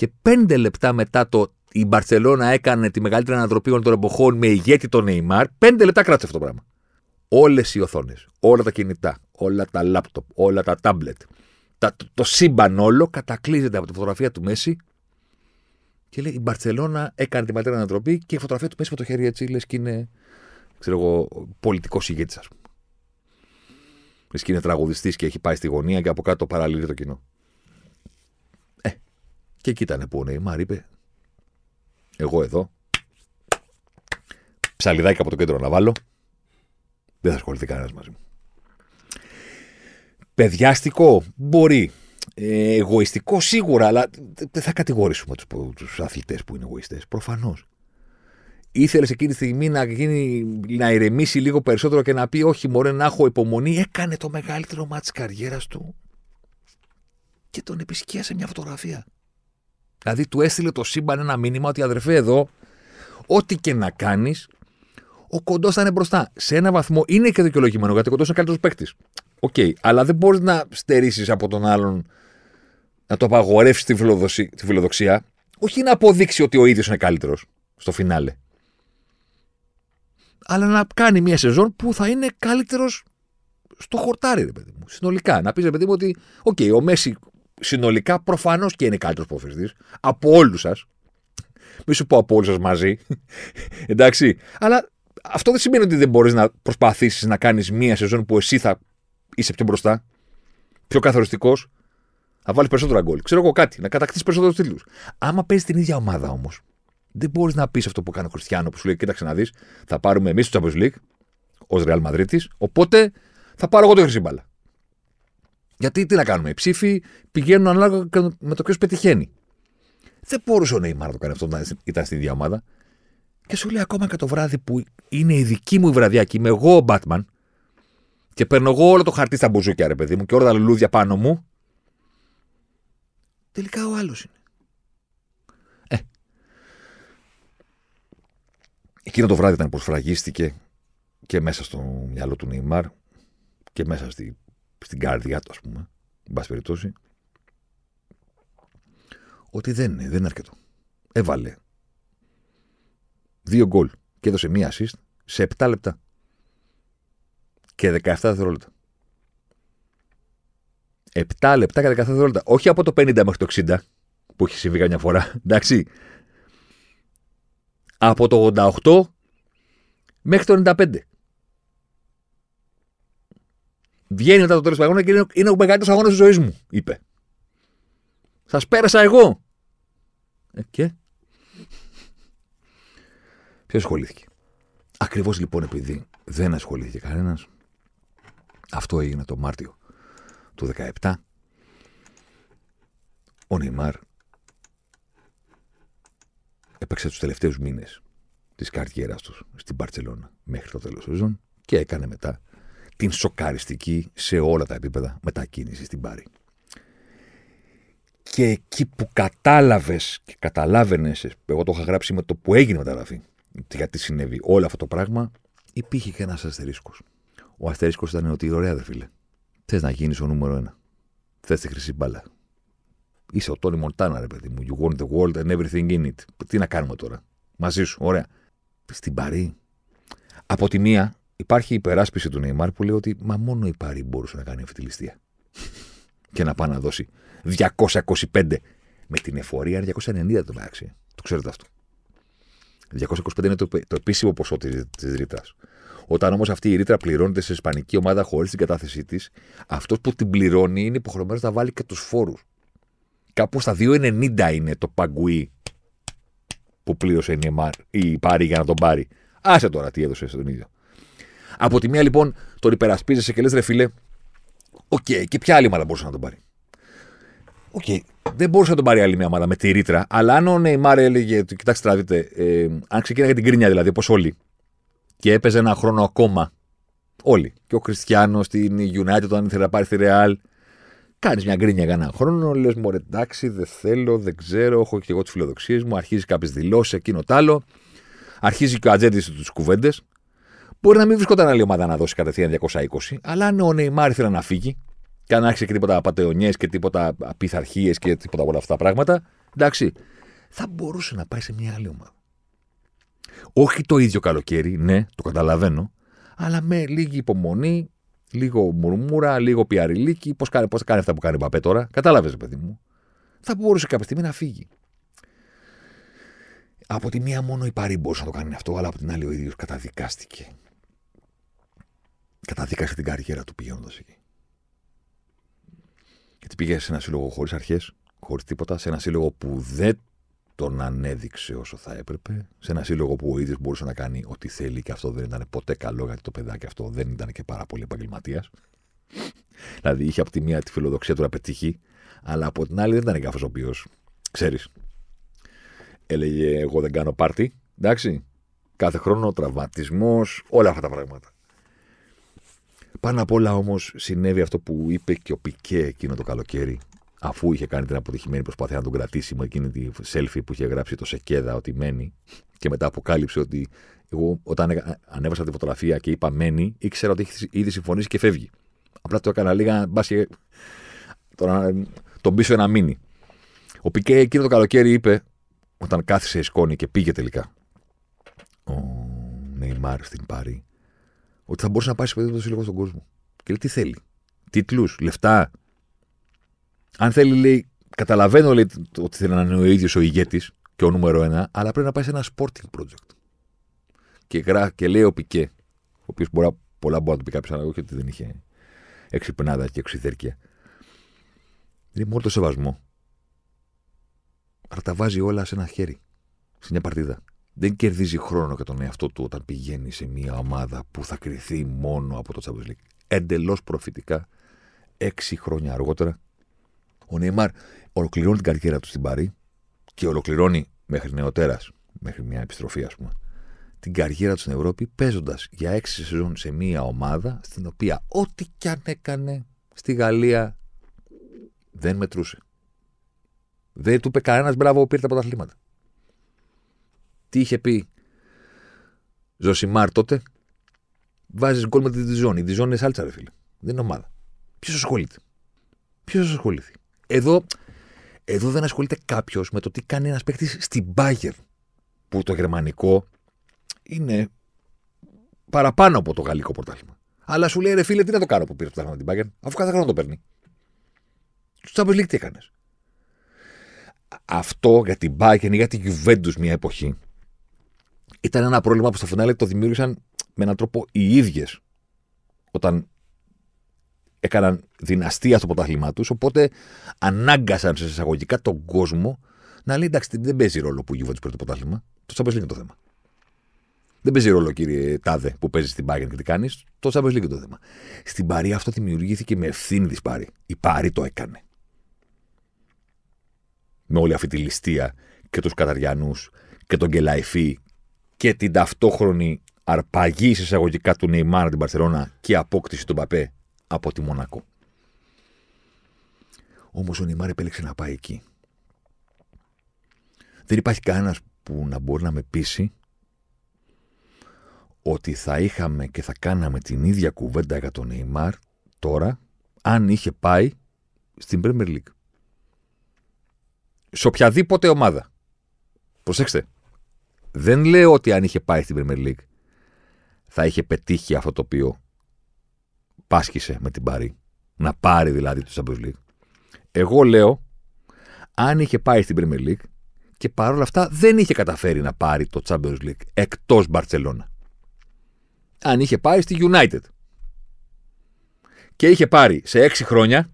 Και πέντε λεπτά μετά το η Μπαρσελόνα έκανε τη μεγαλύτερη ανατροπή όλων των εποχών με ηγέτη τον Νεϊμάρ, πέντε λεπτά κράτησε αυτό το πράγμα. Όλες οι οθόνες, όλα τα κινητά, όλα τα λάπτοπ, όλα τα τάμπλετ, τα, το, το σύμπαν όλο κατακλείζεται από τη φωτογραφία του Μέση και λέει η Μπαρσελόνα έκανε τη μεγαλύτερη ανατροπή και η φωτογραφία του Μέση με το χέρι έτσι λες και είναι ξέρω εγώ, πολιτικός ηγέτης, ας πούμε. Λες και είναι τραγουδιστής και έχει πάει στη γωνία και από κάτω παραλύει το κοινό. Ε, και εκεί ήταν που ο Νεϊμάρ είπε, Εγώ εδώ, ψαλιδάκι από το κέντρο να βάλω, δεν θα ασχοληθεί κανένας μαζί μου. Παιδιάστικο μπορεί. Ε, εγωιστικό σίγουρα, αλλά δεν θα κατηγορήσουμε τους τους αθλητές που είναι εγωιστές. Προφανώς. Ήθελες εκείνη τη στιγμή να, γίνει, να ηρεμήσει λίγο περισσότερο και να πει: Όχι, μωρέ, να έχω υπομονή. Έκανε το μεγαλύτερο μάτι της καριέρας του και τον επισκίασε μια φωτογραφία. Δηλαδή, του έστειλε το σύμπαν ένα μήνυμα ότι αδερφέ εδώ, ό,τι και να κάνεις, ο κοντός θα είναι μπροστά. Σε ένα βαθμό είναι και δικαιολογημένο γιατί ο κοντός είναι καλύτερος παίκτης. OK, okay, αλλά δεν μπορείς να στερήσεις από τον άλλον να το απαγορεύσεις τη, τη φιλοδοξία, όχι να αποδείξει ότι ο ίδιος είναι καλύτερος στο φινάλε. Αλλά να κάνει μια σεζόν που θα είναι καλύτερος στο χορτάρι, ρε παιδί μου. Συνολικά. Να πεις, ρε παιδί μου, ότι OK, okay, ο Μέσι συνολικά προφανώς και είναι καλύτερος ποδοσφαιριστής από όλους σας. Μη σου πω από όλους σας μαζί. Εντάξει. Αλλά αυτό δεν σημαίνει ότι δεν μπορείς να προσπαθήσεις να κάνεις μία σεζόν που εσύ θα είσαι πιο μπροστά, πιο καθοριστικός, θα βάλεις περισσότερα γκολ. Ξέρω εγώ κάτι, να κατακτήσεις περισσότερους τίτλους. Άμα παίζεις την ίδια ομάδα όμως, δεν μπορείς να πεις αυτό που κάνει ο Χριστιανό που σου λέει: Κοίταξε να δεις, θα πάρουμε εμείς το Champions League ως Real Madrid, οπότε θα πάρω εγώ το χρυσή μπάλα. Γιατί τι να κάνουμε, οι ψήφοι πηγαίνουν ανάλογα με το ποιος πετυχαίνει. Δεν μπορούσε ο Νεϊμάρ να το κάνει αυτό όταν ήταν στην ίδια ομάδα. Και σου λέει ακόμα και το βράδυ που είναι η δική μου βραδιά και είμαι εγώ ο Μπάτμαν και παίρνω εγώ όλο το χαρτί στα μπουζούκια, ρε παιδί μου, και όλα τα λουλούδια πάνω μου. Τελικά ο άλλος είναι. Ε. Εκείνο το βράδυ ήταν που σφραγίστηκε και μέσα στο μυαλό του Νεϊμάρ και μέσα στη, στην καρδιά του, ας πούμε, εν πάση περιπτώσει, ότι δεν είναι, δεν είναι αρκετό. Έβαλε δύο γκολ και έδωσε μία assist σε 7 λεπτά και 17 δευτερόλεπτα. 7 λεπτά και 17 δευτερόλεπτα. Όχι από το 50 μέχρι το 60 που έχει συμβεί καμιά φορά. Εντάξει. Από το 88 μέχρι το 95. Βγαίνει μετά το τέλος του αγώνα και είναι ο μεγαλύτερος αγώνας της ζωής μου, είπε. Σας πέρασα εγώ. Ε, και; Ποιος ασχολήθηκε; Ακριβώς λοιπόν επειδή δεν ασχολήθηκε κανένας, αυτό έγινε το Μάρτιο του 17. Ο Νεϊμάρ έπαιξε τους τελευταίους μήνες της καριέρας τους στην Παρτσελώνα μέχρι το τέλος του ζών και έκανε μετά την σοκαριστική σε όλα τα επίπεδα μετακίνησης στην Πάρη. Και εκεί που κατάλαβες και καταλάβαινες, εγώ το είχα γράψει με το που έγινε μεταγραφή, γιατί συνέβη όλο αυτό το πράγμα, υπήρχε και ένας αστερίσκος. Ο αστερίσκος ήταν ότι ωραία, δε φίλε. Θες να γίνεις ο νούμερο ένα. Θες τη χρυσή μπάλα. Είσαι ο Τόνι Μοντάνα, ρε παιδί μου. You want the world and everything in it. Τι να κάνουμε τώρα. Μαζί σου, ωραία. Στην Παρή. Από τη μία, υπάρχει η υπεράσπιση του Νεϊμάρ που λέει ότι μα μόνο η Παρή μπορούσε να κάνει αυτή τη ληστεία. και να πάει να δώσει 225 με την εφορία 290 το μεταξύ. Το ξέρετε αυτό. 225 είναι το, το επίσημο ποσό τη ρήτρας. Όταν όμως αυτή η ρήτρα πληρώνεται σε ισπανική ομάδα χωρίς την κατάθεσή της, αυτός που την πληρώνει είναι υποχρεωμένος να βάλει και τους φόρους. Κάπου στα 2,90 είναι το παγκουί που πλήρωσε η Πάρη για να τον πάρει. Άσε τώρα τι έδωσε στον ίδιο. Από τη μία λοιπόν τον υπερασπίζεσαι και λες ρε φίλε, OK, okay, και ποια άλλη ομάδα μπορούσε να τον πάρει. OK, okay, δεν μπορούσε να τον πάρει άλλη μια ομάδα με τη ρήτρα, αλλά αν ο Νεϊμάρ έλεγε, κοιτάξτε να δείτε, ε, αν ξεκίναγε την γκρίνια δηλαδή, όπως όλοι, και έπαιζε ένα χρόνο ακόμα. Όλοι. Και ο Κριστιάνο στην United, όταν ήθελε να πάρει στη Real. Κάνεις μια γκρίνια για ένα χρόνο, λες: Μωρέ, εντάξει, δεν θέλω, δεν ξέρω, έχω και εγώ τις φιλοδοξίες μου. Αρχίζει κάποιες δηλώσεις, εκείνο τ' άλλο. Αρχίζει και ο ατζέντης τους κουβέντες. Μπορεί να μην βρισκόταν άλλη ομάδα να δώσει κατευθείαν 220, αλλά αν ο Νεϊμάρ ήθελε να φύγει και αν άρχισε και τίποτα πατεωνιέ και τίποτα πειθαρχίε και τίποτα από όλα αυτά τα πράγματα, εντάξει, θα μπορούσε να πάει σε μια άλλη ομάδα. Όχι το ίδιο καλοκαίρι, ναι, το καταλαβαίνω, αλλά με λίγη υπομονή, λίγο μουρμούρα, λίγο πιαριλίκι. Πώς κάνει, πώς κάνει αυτά που κάνει ο Παπέ τώρα. Κατάλαβες, παιδί μου. Θα μπορούσε κάποια στιγμή να φύγει. Από τη μία μόνο η Παρή μπορούσε να το κάνει αυτό, αλλά από την άλλη ο ίδιος καταδικάστηκε. Καταδίκασε την καριέρα του πηγαίνοντας εκεί. Γιατί πήγες σε ένα σύλλογο χωρίς αρχές, χωρίς τίποτα, σε ένα σύλλογο που δεν τον ανέδειξε όσο θα έπρεπε. Σε ένα σύλλογο που ο ίδιος μπορούσε να κάνει ό,τι θέλει και αυτό δεν ήταν ποτέ καλό, γιατί το παιδάκι αυτό δεν ήταν και πάρα πολύ επαγγελματίας. δηλαδή είχε από τη μία τη φιλοδοξία του να πετύχει, αλλά από την άλλη δεν ήταν κάποιος ο οποίος, ξέρεις, έλεγε Εγώ δεν κάνω πάρτι. Εντάξει. Κάθε χρόνο τραυματισμός, όλα αυτά τα πράγματα. Πάνω απ' όλα όμως συνέβη αυτό που είπε και ο Πικέ εκείνο το καλοκαίρι αφού είχε κάνει την αποτυχημένη προσπάθεια να τον κρατήσει με εκείνη τη selfie που είχε γράψει το Σεκέδα ότι μένει και μετά αποκάλυψε ότι Εγώ όταν έκα- ανέβασα τη φωτογραφία και είπα μένει, ήξερα ότι έχει ήδη συμφωνήσει και φεύγει. Απλά το έκανα λίγα, μπα και τώρα ε, τον πίσω ένα μήνυ. Ο Πικέ εκείνο το καλοκαίρι είπε, όταν κάθισε η σκόνη και πήγε τελικά ο Νεϊμάρ στην Πάρη, ότι θα μπορούσε να πάει σε παιδί του σύλλογο στον κόσμο. Και λέει τι θέλει. Τίτλους, λεφτά. Αν θέλει, λέει, καταλαβαίνω λέει, ότι θέλει να είναι ο ίδιος ο ηγέτης και ο νούμερο ένα, αλλά πρέπει να πάει σε ένα sporting project. Και, γρά, και λέει ο Πικέ, ο οποίος πολλά μπορεί να του πει κάποιος, αλλά όχι ότι δεν είχε εξυπνάδα και εξιδέρκεια. Είναι μόνο το σεβασμό. Αλλά τα βάζει όλα σε ένα χέρι. Σε μια παρτίδα. Δεν κερδίζει χρόνο για τον εαυτό του όταν πηγαίνει σε μια ομάδα που θα κρυθεί μόνο από το Champions League. Εντελώς προφητικά, έξι χρόνια αργότερα, ο Νεϊμάρ ολοκληρώνει την καριέρα του στην Παρή και ολοκληρώνει μέχρι νεοτέρας, μέχρι μια επιστροφή, ας πούμε, την καριέρα του στην Ευρώπη παίζοντας για έξι σεζόν σε μια ομάδα στην οποία ό,τι κι αν έκανε στη Γαλλία δεν μετρούσε. Δεν του είπε κανένας μπράβο, πήρε τα πρωταθλήματα. Τι είχε πει Ζωσιμάρ τότε, βάζεις γκολ με τη Διζόν. Η Διζόν είναι σάλτσα, ρε φίλε. Δεν είναι ομάδα. Ποιος ασχολείται; Ποιος ασχοληθεί; Εδώ, εδώ δεν ασχολείται κάποιος με το τι κάνει ένας παίκτης στην Bayern. Που το γερμανικό είναι παραπάνω από το γαλλικό πρωτάθλημα. Αλλά σου λέει ρε φίλε, τι να το κάνω που πήρε το πρωτάθλημα την Bayern, αφού κάθε χρόνο το παίρνει. Στο Champions League τι έκανες; Αυτό για την Bayern ή για την Juventus μια εποχή ήταν ένα πρόβλημα που στο φινάλε το δημιούργησαν με έναν τρόπο οι ίδιες όταν έκαναν δυναστεία στο πρωτάθλημά τους. Οπότε ανάγκασαν σε εισαγωγικά τον κόσμο να λέει εντάξει, δεν παίζει ρόλο που η Juventus παίρνει το πρωτάθλημα. Το Champions League είναι το θέμα. Δεν παίζει ρόλο, κύριε Τάδε, που παίζεις στην Bayern και τι κάνεις. Το Champions League είναι το θέμα. Στην Παρή αυτό δημιουργήθηκε με ευθύνη της Παρή. Η Παρή το έκανε. Με όλη αυτή τη ληστεία και τους Καταριανούς και τον Γκελαϊφή και την ταυτόχρονη αρπαγή εισαγωγικά του Νεϊμάρα την Παρσελώνα και απόκτηση του Μπαπέ από τη Μονακό. Όμως ο Νεϊμάρ επέλεξε να πάει εκεί. Δεν υπάρχει κανένας που να μπορεί να με πείσει ότι θα είχαμε και θα κάναμε την ίδια κουβέντα για τον Νεϊμάρ τώρα αν είχε πάει στην Premier League. Σε οποιαδήποτε ομάδα. Προσέξτε. Δεν λέω ότι αν είχε πάει στην Premier League θα είχε πετύχει αυτό το οποίο πάσχησε με την Πάρη. Να πάρει δηλαδή το Champions League. Εγώ λέω αν είχε πάει στην Premier League και παρόλα αυτά δεν είχε καταφέρει να πάρει το Champions League εκτός Μπαρτσελώνα. Αν είχε πάει στη United και είχε πάρει σε έξι χρόνια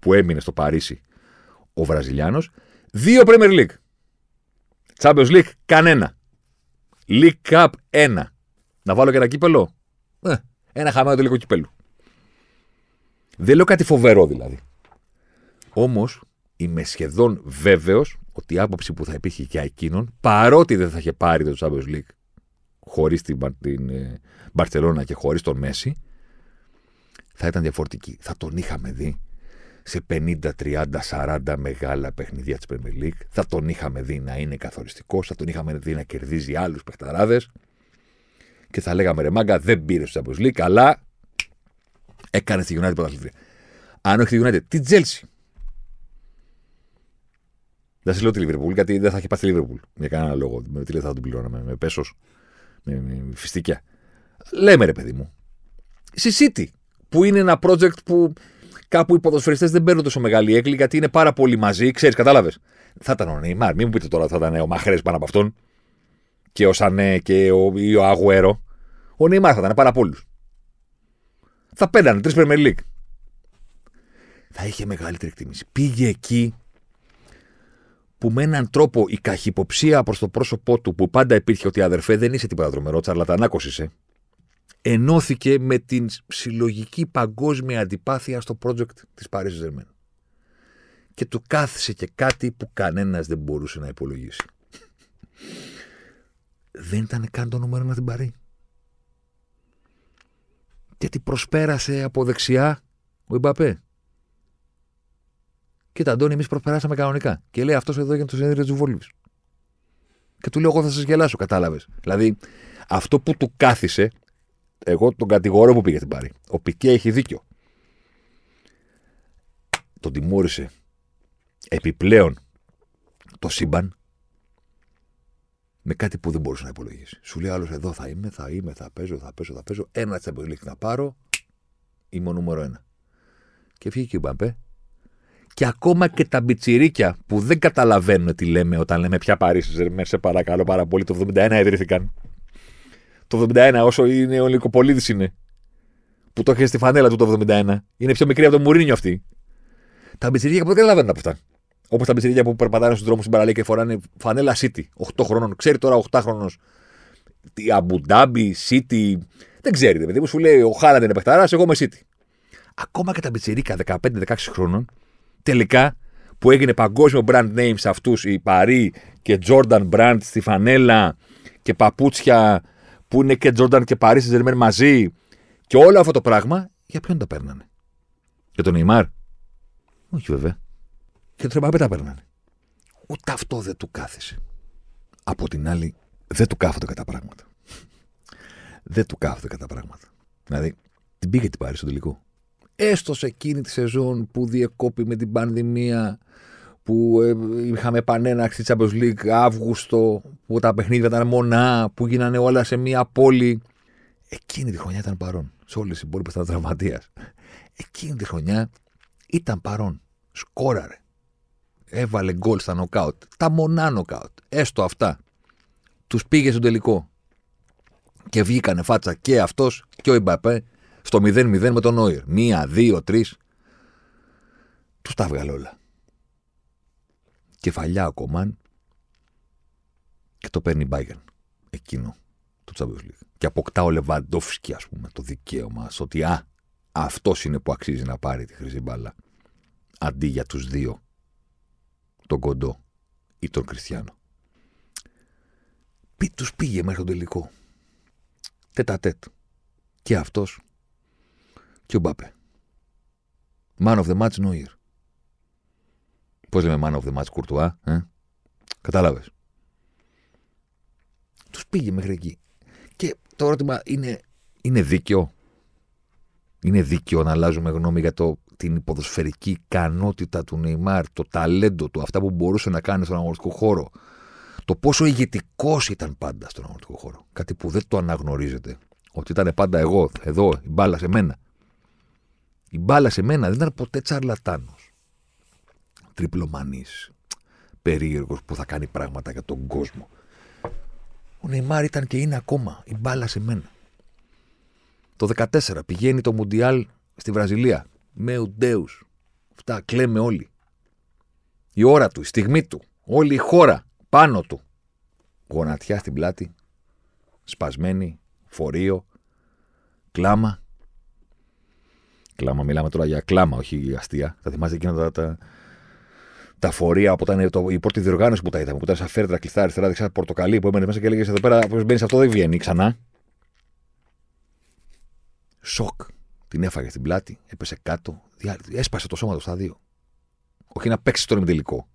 που έμεινε στο Παρίσι ο Βραζιλιάνος δύο Premier League. Champions League κανένα. League Cup ένα. Να βάλω και ένα κύπελο; Ε, ένα χαμένο τελικό κύπελο. Δεν λέω κάτι φοβερό δηλαδή. Όμως είμαι σχεδόν βέβαιος ότι η άποψη που θα υπήρχε για εκείνον, παρότι δεν θα είχε πάρει το Champions League χωρίς την, Μπα- την ε, Μπαρσελόνα και χωρίς τον Μέση, θα ήταν διαφορετική. Θα τον είχαμε δει σε 50, 30, 40 μεγάλα παιχνιδιά της Premier League. Θα τον είχαμε δει να είναι καθοριστικός, θα τον είχαμε δει να κερδίζει άλλους παιχταράδες. Και θα λέγαμε ρε μάγκα, δεν πήρε στο Champions League, αλλά έκανε στη United πρωταθλήτρια. Αν όχι τη United, τη Chelsea. Δεν σας λέω τη Liverpool, γιατί δεν θα είχε πάει στη Liverpool. Για κανένα λόγο. Με τι λέει θα τον πληρώναμε, με πέσος, με, με φιστικιά. Λέμε ρε παιδί μου. Στη City, που είναι ένα project που κάπου οι ποδοσφαιριστές δεν παίρνουν τόσο μεγάλη έκλη γιατί είναι πάρα πολύ μαζί, ξέρεις, κατάλαβες. Θα ήταν ο Νεϊμάρ, μην μου πείτε τώρα ότι θα ήταν ο Μαχρές πάνω από αυτόν και ο Σανέ και ο, ή ο Αγουέρο. Ο Νεϊμάρ θα ήταν πάρα πολλού. Θα παίρνανε τρεις Premier League. Θα είχε μεγαλύτερη εκτίμηση. Πήγε εκεί που με έναν τρόπο η καχυποψία προς το πρόσωπό του που πάντα υπήρχε ότι αδερφέ δεν είσαι τίποτα τρομερός, τσαρλατανάκος είσαι, ενώθηκε με την συλλογική παγκόσμια αντιπάθεια στο project της Paris Saint-Germain. Και του κάθισε και κάτι που κανένας δεν μπορούσε να υπολογίσει. δεν ήταν καν το νούμερο ένα την Παρή. Γιατί προσπέρασε από δεξιά ο Ιμπαπέ. Κοίτα, Αντώνη, εμείς προσπεράσαμε κανονικά. Και λέει αυτός εδώ για το συνέδριο της Βόλυβη. Και του λέω: Εγώ θα σας γελάσω, κατάλαβες. Δηλαδή, αυτό που του κάθισε, εγώ τον κατηγορώ που πήγε την πάρη. Ο Πικέ έχει δίκιο. Τον τιμώρησε επιπλέον το σύμπαν με κάτι που δεν μπορούσε να υπολογίσει. Σου λέει άλλος εδώ θα είμαι, θα είμαι, θα παίζω, θα παίζω, θα παίζω. Ένα Champions League να πάρω, είμαι ο νούμερο ένα. Και βγήκε ο Μπαμπέ. Και ακόμα και τα μπιτσιρίκια που δεν καταλαβαίνουν τι λέμε όταν λέμε πια Παρίσι, σε παρακαλώ πάρα πολύ, το 71 ιδρύθηκαν. Το 71, όσο είναι ο Λικοπολίδη είναι. Που το έχει στη φανέλα του το 71. Είναι πιο μικρή από το Μουρίνιο αυτή. Τα μπιτσιρίκια που δεν καταλαβαίνουν από αυτά. Όπως τα μπιτσιρίκια που περπατάνε στους δρόμους στην παραλία και φοράνε φανέλα City. 8 χρόνων. Ξέρει τώρα 8 χρόνος. Τι Αμπουντάμπι, City. Δεν ξέρει. Δηλαδή, σου λέει ο Χάλαντ είναι παιχταράς, εγώ είμαι City. Ακόμα και τα μπιτσιρίκα 15-16 χρόνων, τελικά που έγινε παγκόσμιο brand name σε αυτούς, η Παρή και Jordan brand στη φανέλα και παπούτσια που είναι και Jordan και Παρή στη μαζί και όλο αυτό το πράγμα, για ποιον τα παίρνανε; Για τον Neymar. Όχι βέβαια και το Εμπαπέ τα παίρνανε. Ούτε αυτό δεν του κάθισε. Από την άλλη, δεν του κάθονται κατά πράγματα. δεν του κάθονται κατά πράγματα. Δηλαδή, την πήγε την πάρει στο τελικό. Έστω σε εκείνη τη σεζόν που διεκόπη με την πανδημία, που ε, είχαμε επανέναξη Champions League Αύγουστο, που τα παιχνίδια ήταν μονά, που γίνανε όλα σε μία πόλη. Εκείνη τη χρονιά ήταν παρόν. Σε όλες τις υπόλοιπες ήταν τραυματίας. Εκείνη τη χρονιά ήταν παρόν. Σκόραρε έβαλε γκολ στα νοκάουτ. Τα μονά νοκάουτ. Έστω αυτά. Τους πήγε στο τελικό. Και βγήκανε φάτσα και αυτός και ο Ιμπαπέ στο 0-0 με τον Νόιερ. Μία, δύο, τρεις. Τους τα έβγαλε όλα. Κεφαλιά ο Κομάν και το παίρνει Μπάγκερν. Εκείνο το Champions League. Και αποκτά ο Λεβαντόφσκι, ας πούμε, το δικαίωμα στο ότι α, αυτός είναι που αξίζει να πάρει τη χρυσή μπάλα. Αντί για τους δύο τον Κοντό ή τον Κριστιανό. Πι, τους πήγε μέχρι τον τελικό. Τέτα τέτ. Και αυτός και ο Μπάπε. Man of the match Neuer. Πώς λέμε man of the match Κουρτουά, ε; Κατάλαβες. Τους πήγε μέχρι εκεί. Και το ερώτημα είναι, είναι δίκαιο; Είναι δίκαιο να αλλάζουμε γνώμη για το την ποδοσφαιρική ικανότητα του Νεϊμάρ, το ταλέντο του, αυτά που μπορούσε να κάνει στον αγωνιστικό χώρο; Το πόσο ηγετικός ήταν πάντα στον αγωνιστικό χώρο; Κάτι που δεν το αναγνωρίζετε. Ότι ήταν πάντα εγώ, εδώ, η μπάλα σε μένα. Η μπάλα σε μένα δεν ήταν ποτέ τσαρλατάνος. Τριπλομανή. Περίεργος που θα κάνει πράγματα για τον κόσμο. Ο Νεϊμάρ ήταν και είναι ακόμα η μπάλα σε μένα. Το 14 πηγαίνει το Μουντιάλ στη Βραζιλία με ουντέου. Αυτά κλαίμε όλοι. Η ώρα του, η στιγμή του, όλη η χώρα πάνω του. Γονατιά στην πλάτη, σπασμένη, φορείο, κλάμα. Κλάμα, μιλάμε τώρα για κλάμα, όχι για αστεία. Θα θυμάστε εκείνα τα, τα, τα φορεία που ήταν το, η πρώτη διοργάνωση που τα είδαμε, που ήταν σαν φέρτρα κλειστά αριστερά, δεξιά, πορτοκαλί, που έμενε μέσα και έλεγες εδώ πέρα, πώς μπαίνεις αυτό δεν βγαίνει ξανά. Σοκ. Την έφαγε στην πλάτη, έπεσε κάτω, έσπασε το σώμα του στα δύο. Όχι να παίξει τώρα με τελικό.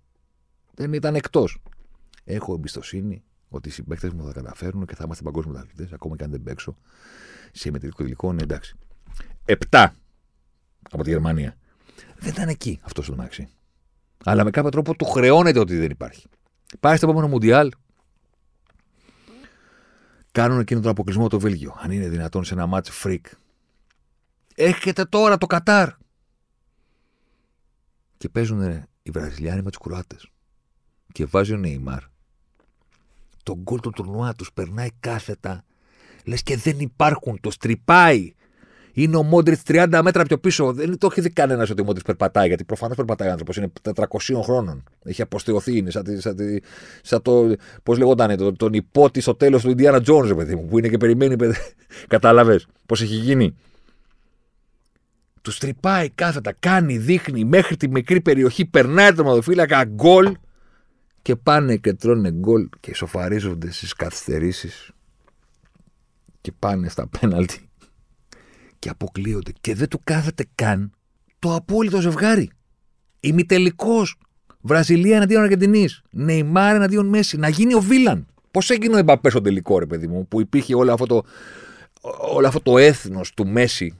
Δεν ήταν εκτός. Έχω εμπιστοσύνη ότι οι συμπαίκτες μου θα καταφέρουν και θα είμαστε παγκόσμιοι μεταλλητέ, ακόμα και αν δεν παίξω. Σε μετρικό τελικό, ναι, εντάξει. Επτά από τη Γερμανία. Δεν ήταν εκεί αυτός το μεταξύ. Αλλά με κάποιο τρόπο του χρεώνεται ότι δεν υπάρχει. Πάει στο επόμενο Μουντιάλ. Κάνουν εκείνο τον αποκλεισμό το Βέλγιο. Αν είναι δυνατόν σε ένα match freak Έχετε τώρα το Κατάρ. Και παίζουν οι Βραζιλιάνοι με τους Κροάτες. Και βάζει ο Νεϊμάρ. Το γκολ του τουρνουά τους περνάει κάθετα. Λες και δεν υπάρχουν. Το στριπάει. Είναι ο Μόντριτς 30 μέτρα πιο πίσω. Δεν το έχει δει κανένας ότι ο Μόντριτς περπατάει, γιατί προφανώς περπατάει ο άνθρωπος. Είναι 400 χρόνων. Έχει αποστεωθεί. Είναι σαν, σαν, σαν το. Πώς λεγόταν, το, τον υπότι στο τέλος του Ιντιάνα Τζόνζ, παιδί μου, που είναι και περιμένει. Κατάλαβες πώς έχει γίνει. Τους τρυπάει κάθετα, κάνει, δείχνει μέχρι τη μικρή περιοχή, περνάει το μαδοφύλακα, γκολ και πάνε και τρώνε γκολ και ισοφαρίζονται στις καθυστερήσεις και πάνε στα πέναλτι και αποκλείονται και δεν του κάθεται καν το απόλυτο ζευγάρι. Ημιτελικός Βραζιλία εναντίον Αργεντινής. Νεϊμάρ εναντίον Μέση. Να γίνει ο Βίλαν. Πώς έγινε ο Εμπαπέ στο τελικό, ρε παιδί μου, που υπήρχε όλο αυτό το, όλο αυτό το έθνος του Μέση.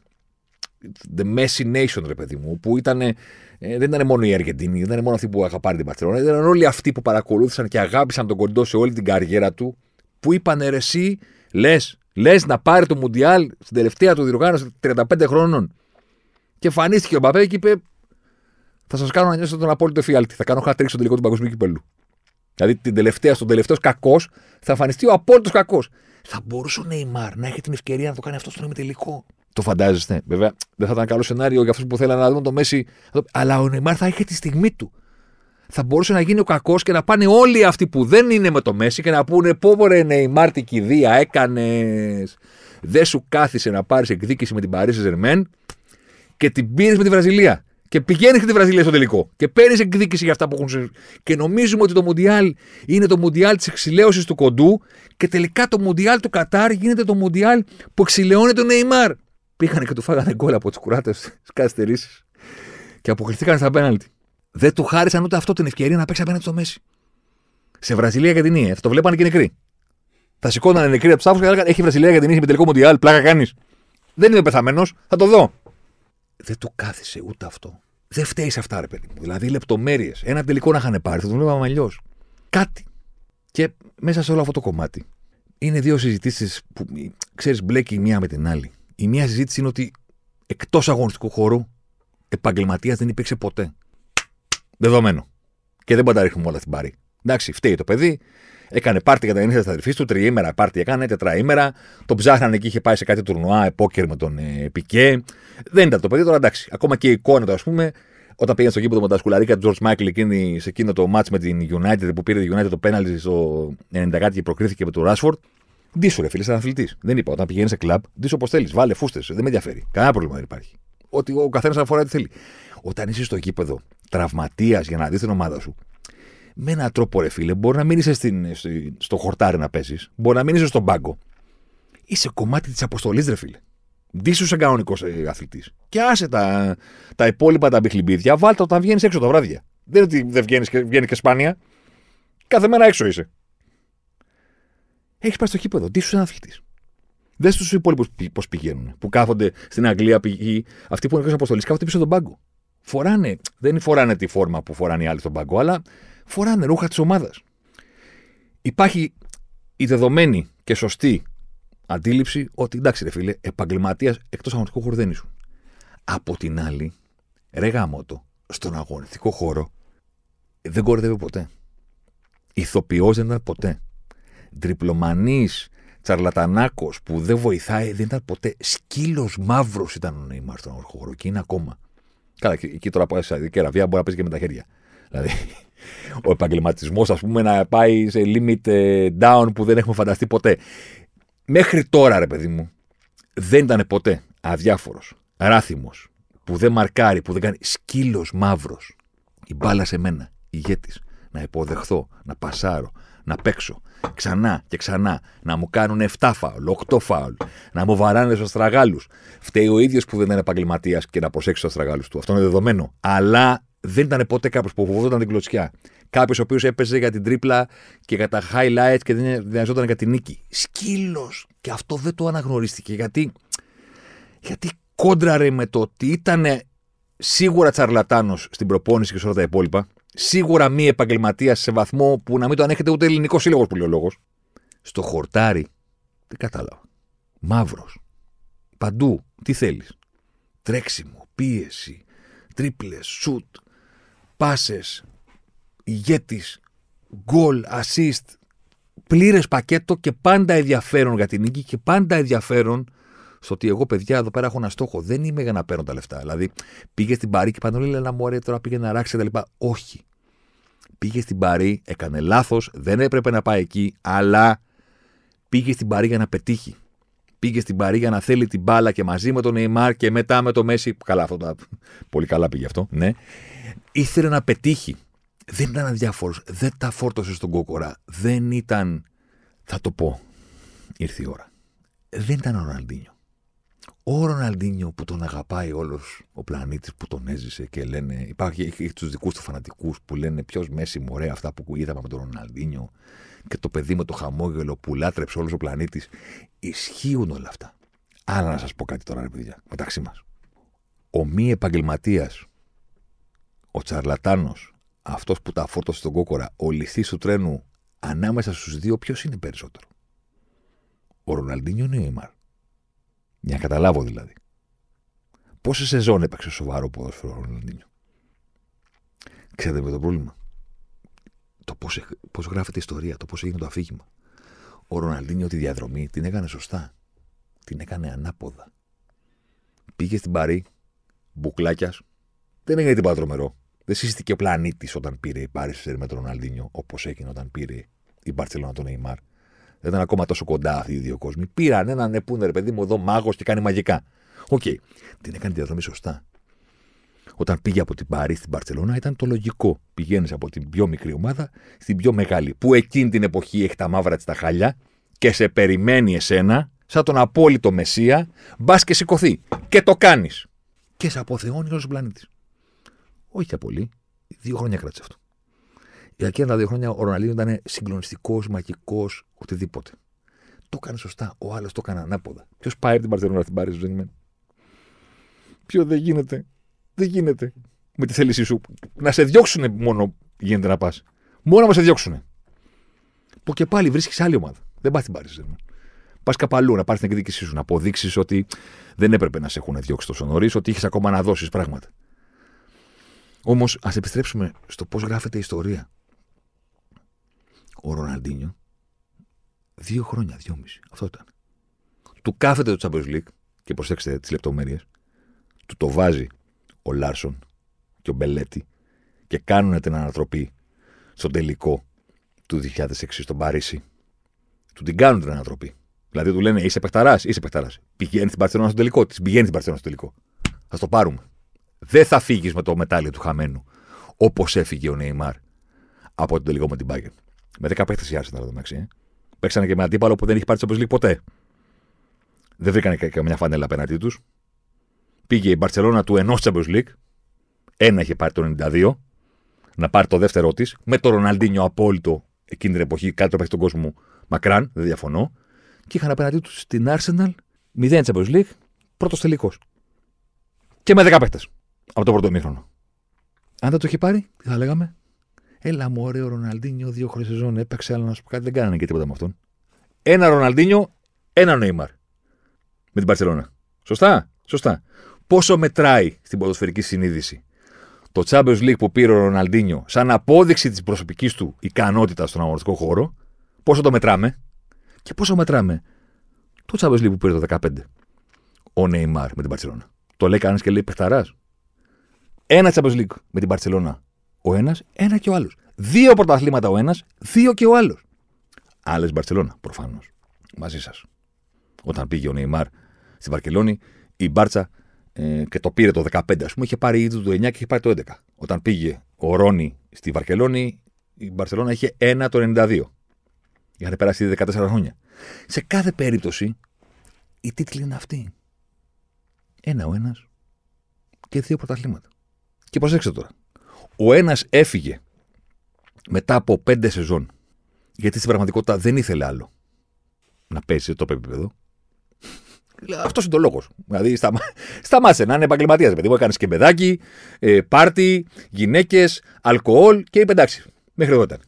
The Messi Nation, ρε παιδί μου, που ήταν, ε, δεν ήταν μόνο οι Αργεντινοί, δεν ήταν μόνο αυτοί που είχαν πάρει την Παρσελόνα, ήταν όλοι αυτοί που παρακολούθησαν και αγάπησαν τον κοντό σε όλη την καριέρα του, που είπαν ρε, εσύ, λες, λες να πάρει το Μουντιάλ στην τελευταία του διοργάνωση 35 χρόνων. Και εμφανίστηκε ο Μπαπέ και είπε: Θα σας κάνω να νιώσετε τον απόλυτο εφιάλτη. Θα κάνω χατρίξ στο τελικό του παγκοσμίου κυπέλου. Δηλαδή την τελευταία, στον τελευταίος κακός θα εμφανιστεί ο απόλυτος κακός. Θα μπορούσε ο Νεϊμάρ να έχει την ευκαιρία να το κάνει αυτό στον ημιτελικό. Το φαντάζεστε. Βέβαια, δεν θα ήταν καλό σενάριο για αυτούς που θέλουν να δουν το Μέση. Αλλά ο Νεϊμάρ θα είχε τη στιγμή του. Θα μπορούσε να γίνει ο κακός και να πάνε όλοι αυτοί που δεν είναι με το Μέση και να πούνε Πόβορε Νεϊμάρ, την κηδεία έκανες. Δεν σου κάθισε να πάρεις εκδίκηση με την Παρίσι Ζερμέν και την πήρες με τη Βραζιλία. Και πηγαίνεις και τη Βραζιλία στο τελικό. Και παίρνεις εκδίκηση για αυτά που έχουν. Και νομίζουμε ότι το Μουντιάλ είναι το Μουντιάλ της εξηλαίωσης του κοντού. Και τελικά το Μουντιάλ του Κατάρ γίνεται το Μουντιάλ που εξηλαιώνει τον Νεϊμάρ. Πήγανε και του φάγανε γκολ από τις κουράτες στι καθυστερήσει. Και αποκλειστήκαν στα πέναλτι. Δεν του χάρισαν ούτε αυτό την ευκαιρία να παίξει απέναντι στο Μέση. Σε Βραζιλία και την Ίε. Θα το βλέπανε και νεκροί. Θα σηκώνανε νεκροί από τους και θα έλεγαν Έχει Βραζιλία και την Ίε με τελικό Μουντιάλ. Πλάκα κάνεις. Δεν είμαι πεθαμένος. Θα το δω. Δεν του κάθισε ούτε αυτό. Δεν φταίει σε αυτά, ρε παιδί μου. Δηλαδή λεπτομέρειες. Ένα τελικό να είχαν πάρει, θα το βλέπαμε αλλιώς. Κάτι. Και μέσα σε όλο αυτό το κομμάτι είναι δύο συζητήσεις που ξέρεις μπλέκει η μία με την άλλη. Η μία συζήτηση είναι ότι εκτός αγωνιστικού χώρου επαγγελματίας δεν υπήρξε ποτέ. Δεδομένο. Και δεν μπορεί να τα ρίχνουμε όλα στην πάρη. Εντάξει, φταίει το παιδί. Έκανε πάρτι για τα γεννήθεια της αδερφής του, τριήμερα πάρτι έκανε, τετραήμερα. Το ψάχνανε και είχε πάει σε κάτι τουρνουά, επόκερ με τον ε, Πικέ. Δεν ήταν το παιδί, τώρα εντάξει. Ακόμα και η εικόνα του, ας πούμε, όταν πήγαινε στο γήπεδο με τα σκουλαρίκα του George Michael εκείνη, σε εκείνο το match με την United που πήρε η United το πέναλτι στο 90 και προκρίθηκε με τον Rashford. Ντίσου, ρε φίλε, σαν αθλητής. Δεν είπα, όταν πηγαίνει σε κλαμπ, ντίσου όπως θέλεις. Βάλε φούστες, δεν με ενδιαφέρει. Κανένα πρόβλημα δεν υπάρχει. Ότι ο καθένας αφορά τι θέλει. Όταν είσαι στο γήπεδο τραυματίας για να δεις την ομάδα σου, με έναν τρόπο, ρε φίλε, μπορεί να μην είσαι στην, στο χορτάρι να παίζεις, μπορεί να μην είσαι στον πάγκο. Είσαι κομμάτι της αποστολής, ρε φίλε. Ντίσου σαν κανονικό ε, αθλητής. Και άσε τα, τα υπόλοιπα τα μπιχλιμπίδια, βάλτε όταν βγαίνεις έξω τα βράδια. Δεν είναι ότι δεν βγαίνεις και, βγαίνει και σπάνια. Κάθε μέρα έξω είσαι. Έχεις πάει στο κήπεδο. Ντίσου σαν αθλητή. Δεν στου υπόλοιπους πώς πηγαίνουν. Που κάθονται στην Αγγλία, πηγή, αυτοί που είναι εκτός αποστολής, κάθονται πίσω τον πάγκο. Φοράνε, δεν φοράνε τη φόρμα που φοράνε οι άλλοι στον πάγκο, αλλά φοράνε ρούχα της ομάδας. Υπάρχει η δεδομένη και σωστή αντίληψη ότι εντάξει, ρε φίλε, επαγγελματίας εκτός αγωνιστικού χώρου δεν ήσουν. Από την άλλη, ρε γάμοτο, στον αγωνιστικό χώρο δεν κορδεύει ποτέ. Ηθοποιό δεν ήταν ποτέ. Τριπλωμανή, τσαρλατανάκος που δεν βοηθάει δεν ήταν ποτέ. Σκύλος μαύρος ήταν ο Νέιμαρ στον αγωνιστικό χώρο και είναι ακόμα. Καλά, εκεί τώρα από Σαουδική Αραβία μπορεί να παίζει και με τα χέρια. Δηλαδή, ο επαγγελματισμός, ας πούμε, να πάει σε limit ε, down που δεν έχουμε φανταστεί ποτέ. Μέχρι τώρα, ρε παιδί μου, δεν ήταν ποτέ αδιάφορος, ράθιμο, που δεν μαρκάρει, που δεν κάνει σκύλος μαύρος. Η μπάλα σε μένα, ηγέτης. Να υποδεχθώ, να πασάρω, να παίξω. Ξανά και ξανά. Να μου κάνουν 7 φάουλ, 8 φάουλ. Να μου βαράνε στους αστραγάλους. Φταίει ο ίδιος που δεν είναι επαγγελματίας και να προσέξει του αστραγάλους του. Αυτό είναι δεδομένο. Αλλά δεν ήταν ποτέ κάποιος που φοβόταν την κλωτσιά. Κάποιος ο οποίος έπαιζε για την τρίπλα και για τα highlights και δεν νοιαζόταν για την νίκη. Σκύλος. Και αυτό δεν το αναγνωρίστηκε. Γιατί, γιατί κόντραρε με το ότι ήταν σίγουρα τσαρλατάνος στην προπόνηση και σε όλα τα υπόλοιπα. Σίγουρα μη επαγγελματίας σε βαθμό που να μην το ανέχεται ούτε ελληνικός σύλλογος που λέει ο λόγος. Στο χορτάρι. Δεν κατάλαβα. Μαύρος. Παντού. Τι θέλεις. Τρέξιμο. Πίεση. Τρίπλες. Σουτ πάσες, ηγέτης, γκολ, assist, πλήρες πακέτο και πάντα ενδιαφέρον για την νίκη και πάντα ενδιαφέρον στο ότι εγώ, παιδιά, εδώ πέρα έχω ένα στόχο. Δεν είμαι για να παίρνω τα λεφτά. Δηλαδή, πήγε στην Παρή και πανόλη λέει να μου τώρα πήγε να ράξεις τα λοιπά. Όχι. Πήγε στην Παρή, έκανε λάθος, δεν έπρεπε να πάει εκεί, αλλά πήγε στην Παρή για να πετύχει. Πήγε στην Παρή για να θέλει την μπάλα και μαζί με τον Νεϊμάρ και μετά με το Μέση. Καλά, αυτό τα... πολύ καλά πήγε αυτό, ναι ήθελε να πετύχει. Δεν ήταν αδιάφορος. Δεν τα φόρτωσε στον κόκορα. Δεν ήταν. Θα το πω. Ήρθε η ώρα. Δεν ήταν ο Ροναλντίνιο. Ο Ροναλντίνιο που τον αγαπάει όλος ο πλανήτης που τον έζησε και λένε. Υπάρχει, έχει τους δικούς του φανατικούς που λένε Ποιος Μέση μωρέ αυτά που είδαμε με τον Ροναλντίνιο και το παιδί με το χαμόγελο που λάτρεψε όλος ο πλανήτης. Ισχύουν όλα αυτά. Αλλά να σας πω κάτι τώρα, ρε παιδιά, μεταξύ μας. Ο μη επαγγελματίας, ο τσαρλατάνος, αυτός που τα φόρτωσε στον κόκορα, ο ληστή του τρένου, ανάμεσα στους δύο, ποιος είναι περισσότερο; Ο Ροναλντίνιο είναι ο Νέιμαρ; Για να καταλάβω δηλαδή. Πόσε σεζόν έπαιξε σοβαρό ποδόσφαιρο ο Ροναλντίνιο; Ξέρετε με το πρόβλημα; Το πώς γράφεται η ιστορία, το πώς έγινε το αφήγημα. Ο Ροναλντίνιο τη διαδρομή την έκανε σωστά. Την έκανε ανάποδα. Πήγε στην Παρή, μπουκλάκιας. Δεν έγινε τίποτα τρομερό. Δεν σείστηκε ο πλανήτης όταν πήρε η Παρί με τον Ροναλντίνιο, όπως έγινε όταν πήρε η Μπαρσελόνα τον Νεϊμάρ. Δεν ήταν ακόμα τόσο κοντά αυτοί οι δύο κόσμοι. Πήραν έναν ναι, ρε παιδί μου εδώ μάγος και κάνει μαγικά. OK. Okay. Την έκανε τη διαδρομή σωστά. Όταν πήγε από την Παρί στην Μπαρσελόνα ήταν το λογικό. Πηγαίνεις από την πιο μικρή ομάδα στην πιο μεγάλη. Που εκείνη την εποχή έχει τα μαύρα της τα χάλια και σε περιμένει εσένα, σαν τον απόλυτο μεσσία, μπας και σηκωθεί. Και το κάνεις. Και σε αποθεώνει όλος ο πλανήτης. Όχι για πολύ. Δύο χρόνια κράτησε αυτό. Για εκείνα τα δύο χρόνια ο Ροναλίνο ήταν συγκλονιστικός, μαγικός, οτιδήποτε. Το έκανε σωστά. Ο άλλος το έκανε ανάποδα. Ποιος πάει από την Παρσελόνα στην Πάρη, δεν Ποιο δεν γίνεται. Δεν γίνεται. Με τη θέλησή σου. Να σε διώξουν μόνο γίνεται να πας. Μόνο να σε διώξουν. Που και πάλι βρίσκεις άλλη ομάδα. Δεν πας στην Πάρη, Πας καπαλού να πάρεις την εκδίκησή σου, να αποδείξεις ότι δεν έπρεπε να σε έχουν διώξει τόσο νωρίς, ότι είχες ακόμα να δώσεις πράγματα. Όμως, ας επιστρέψουμε στο πώς γράφεται η ιστορία ο Ροναλντίνιο δύο χρόνια, δυόμιση. Αυτό ήταν. Του κάθεται το Champions League και προσέξτε τις λεπτομέρειες. Του το βάζει ο Λάρσον και ο Μπελέτη και κάνουν την ανατροπή στον τελικό του 2006 στον Παρίσι. Του την κάνουν την ανατροπή. Δηλαδή του λένε είσαι παιχταράς, είσαι παιχταράς. Πηγαίνει στην Παρσελόνα στο τελικό της. Πηγαίνει στην Παρσελόνα στο τελικό. Θα το πάρουμε. Δεν θα φύγεις με το μετάλλιο του χαμένου όπως έφυγε ο Νεϊμάρ από τον τελικό με την Bayern. Με 10 παίχτε η Arsenal εδώ μεταξύ. Ε. Παίξανε και με αντίπαλο που δεν έχει πάρει το Champions League ποτέ. Δεν βρήκανε καμιά φανέλα απέναντί τους. Πήγε η Μπαρσελόνα του ενός Champions League. Ένα είχε πάρει το 92. Να πάρει το δεύτερό της. Με το Ροναλντίνιο απόλυτο εκείνη την εποχή. Κάτι το παίξει τον κόσμο μακράν. Δεν διαφωνώ. Και είχαν απέναντί τους στην Arsenal 0 Champions League. Πρώτος τελικός. Και με 10 παίχτε. Από το πρώτο μήχρονο. Αν δεν το είχε πάρει, τι θα λέγαμε; Έλα μου, ωραίο Ροναλντίνιο, δύο χρόνια σεζόν έπαιξε, αλλά να σου πω κάτι, δεν κάνανε και τίποτα με αυτόν. Ένα Ροναλντίνιο, ένα Νέιμαρ. Με την Παρσελώνα. Σωστά, σωστά. Πόσο μετράει στην ποδοσφαιρική συνείδηση το Champions League που πήρε ο Ροναλντίνιο σαν απόδειξη της προσωπικής του ικανότητας στον αγωνιστικό χώρο, πόσο το μετράμε και πόσο μετράμε το Champions League που πήρε το 15 ο Νέιμαρ με την Παρσελώνα. Το λέει κανένα και λέει παιχταρά. Ένα Champions League με την Παρσελώνα ο ένας, ένα και ο άλλος. Δύο πρωταθλήματα ο ένας, δύο και ο άλλος. Άλλε Μπαρσελόνα, προφανώς. Μαζί σας. Όταν πήγε ο Νεϊμάρ στη Βαρκελόνη, η Μπάρτσα ε, και το πήρε το 15, ας πούμε, είχε πάρει ήδη το 9 και είχε πάρει το 11. Όταν πήγε ο Ρόνι στη Βαρκελόνη, η Μπαρσελόνα είχε 1 το 92. Είχαν περάσει ήδη 14 χρόνια. Σε κάθε περίπτωση, η τίτλη είναι αυτή. Ένα ο ένας και δύο πρωταθλήματα. Και προσέξτε τώρα. Ο ένας έφυγε μετά από πέντε σεζόν, γιατί στην πραγματικότητα δεν ήθελε άλλο να πέσει σε το επίπεδο. Αυτός είναι το λόγος. Δηλαδή, σταμά... σταμάσε να είναι επαγγελματίας. Παιδί μου, έκανες και παιδάκι, ε, πάρτι, γυναίκες, αλκοόλ και είπε εντάξει. Μέχρι εδώ ήταν.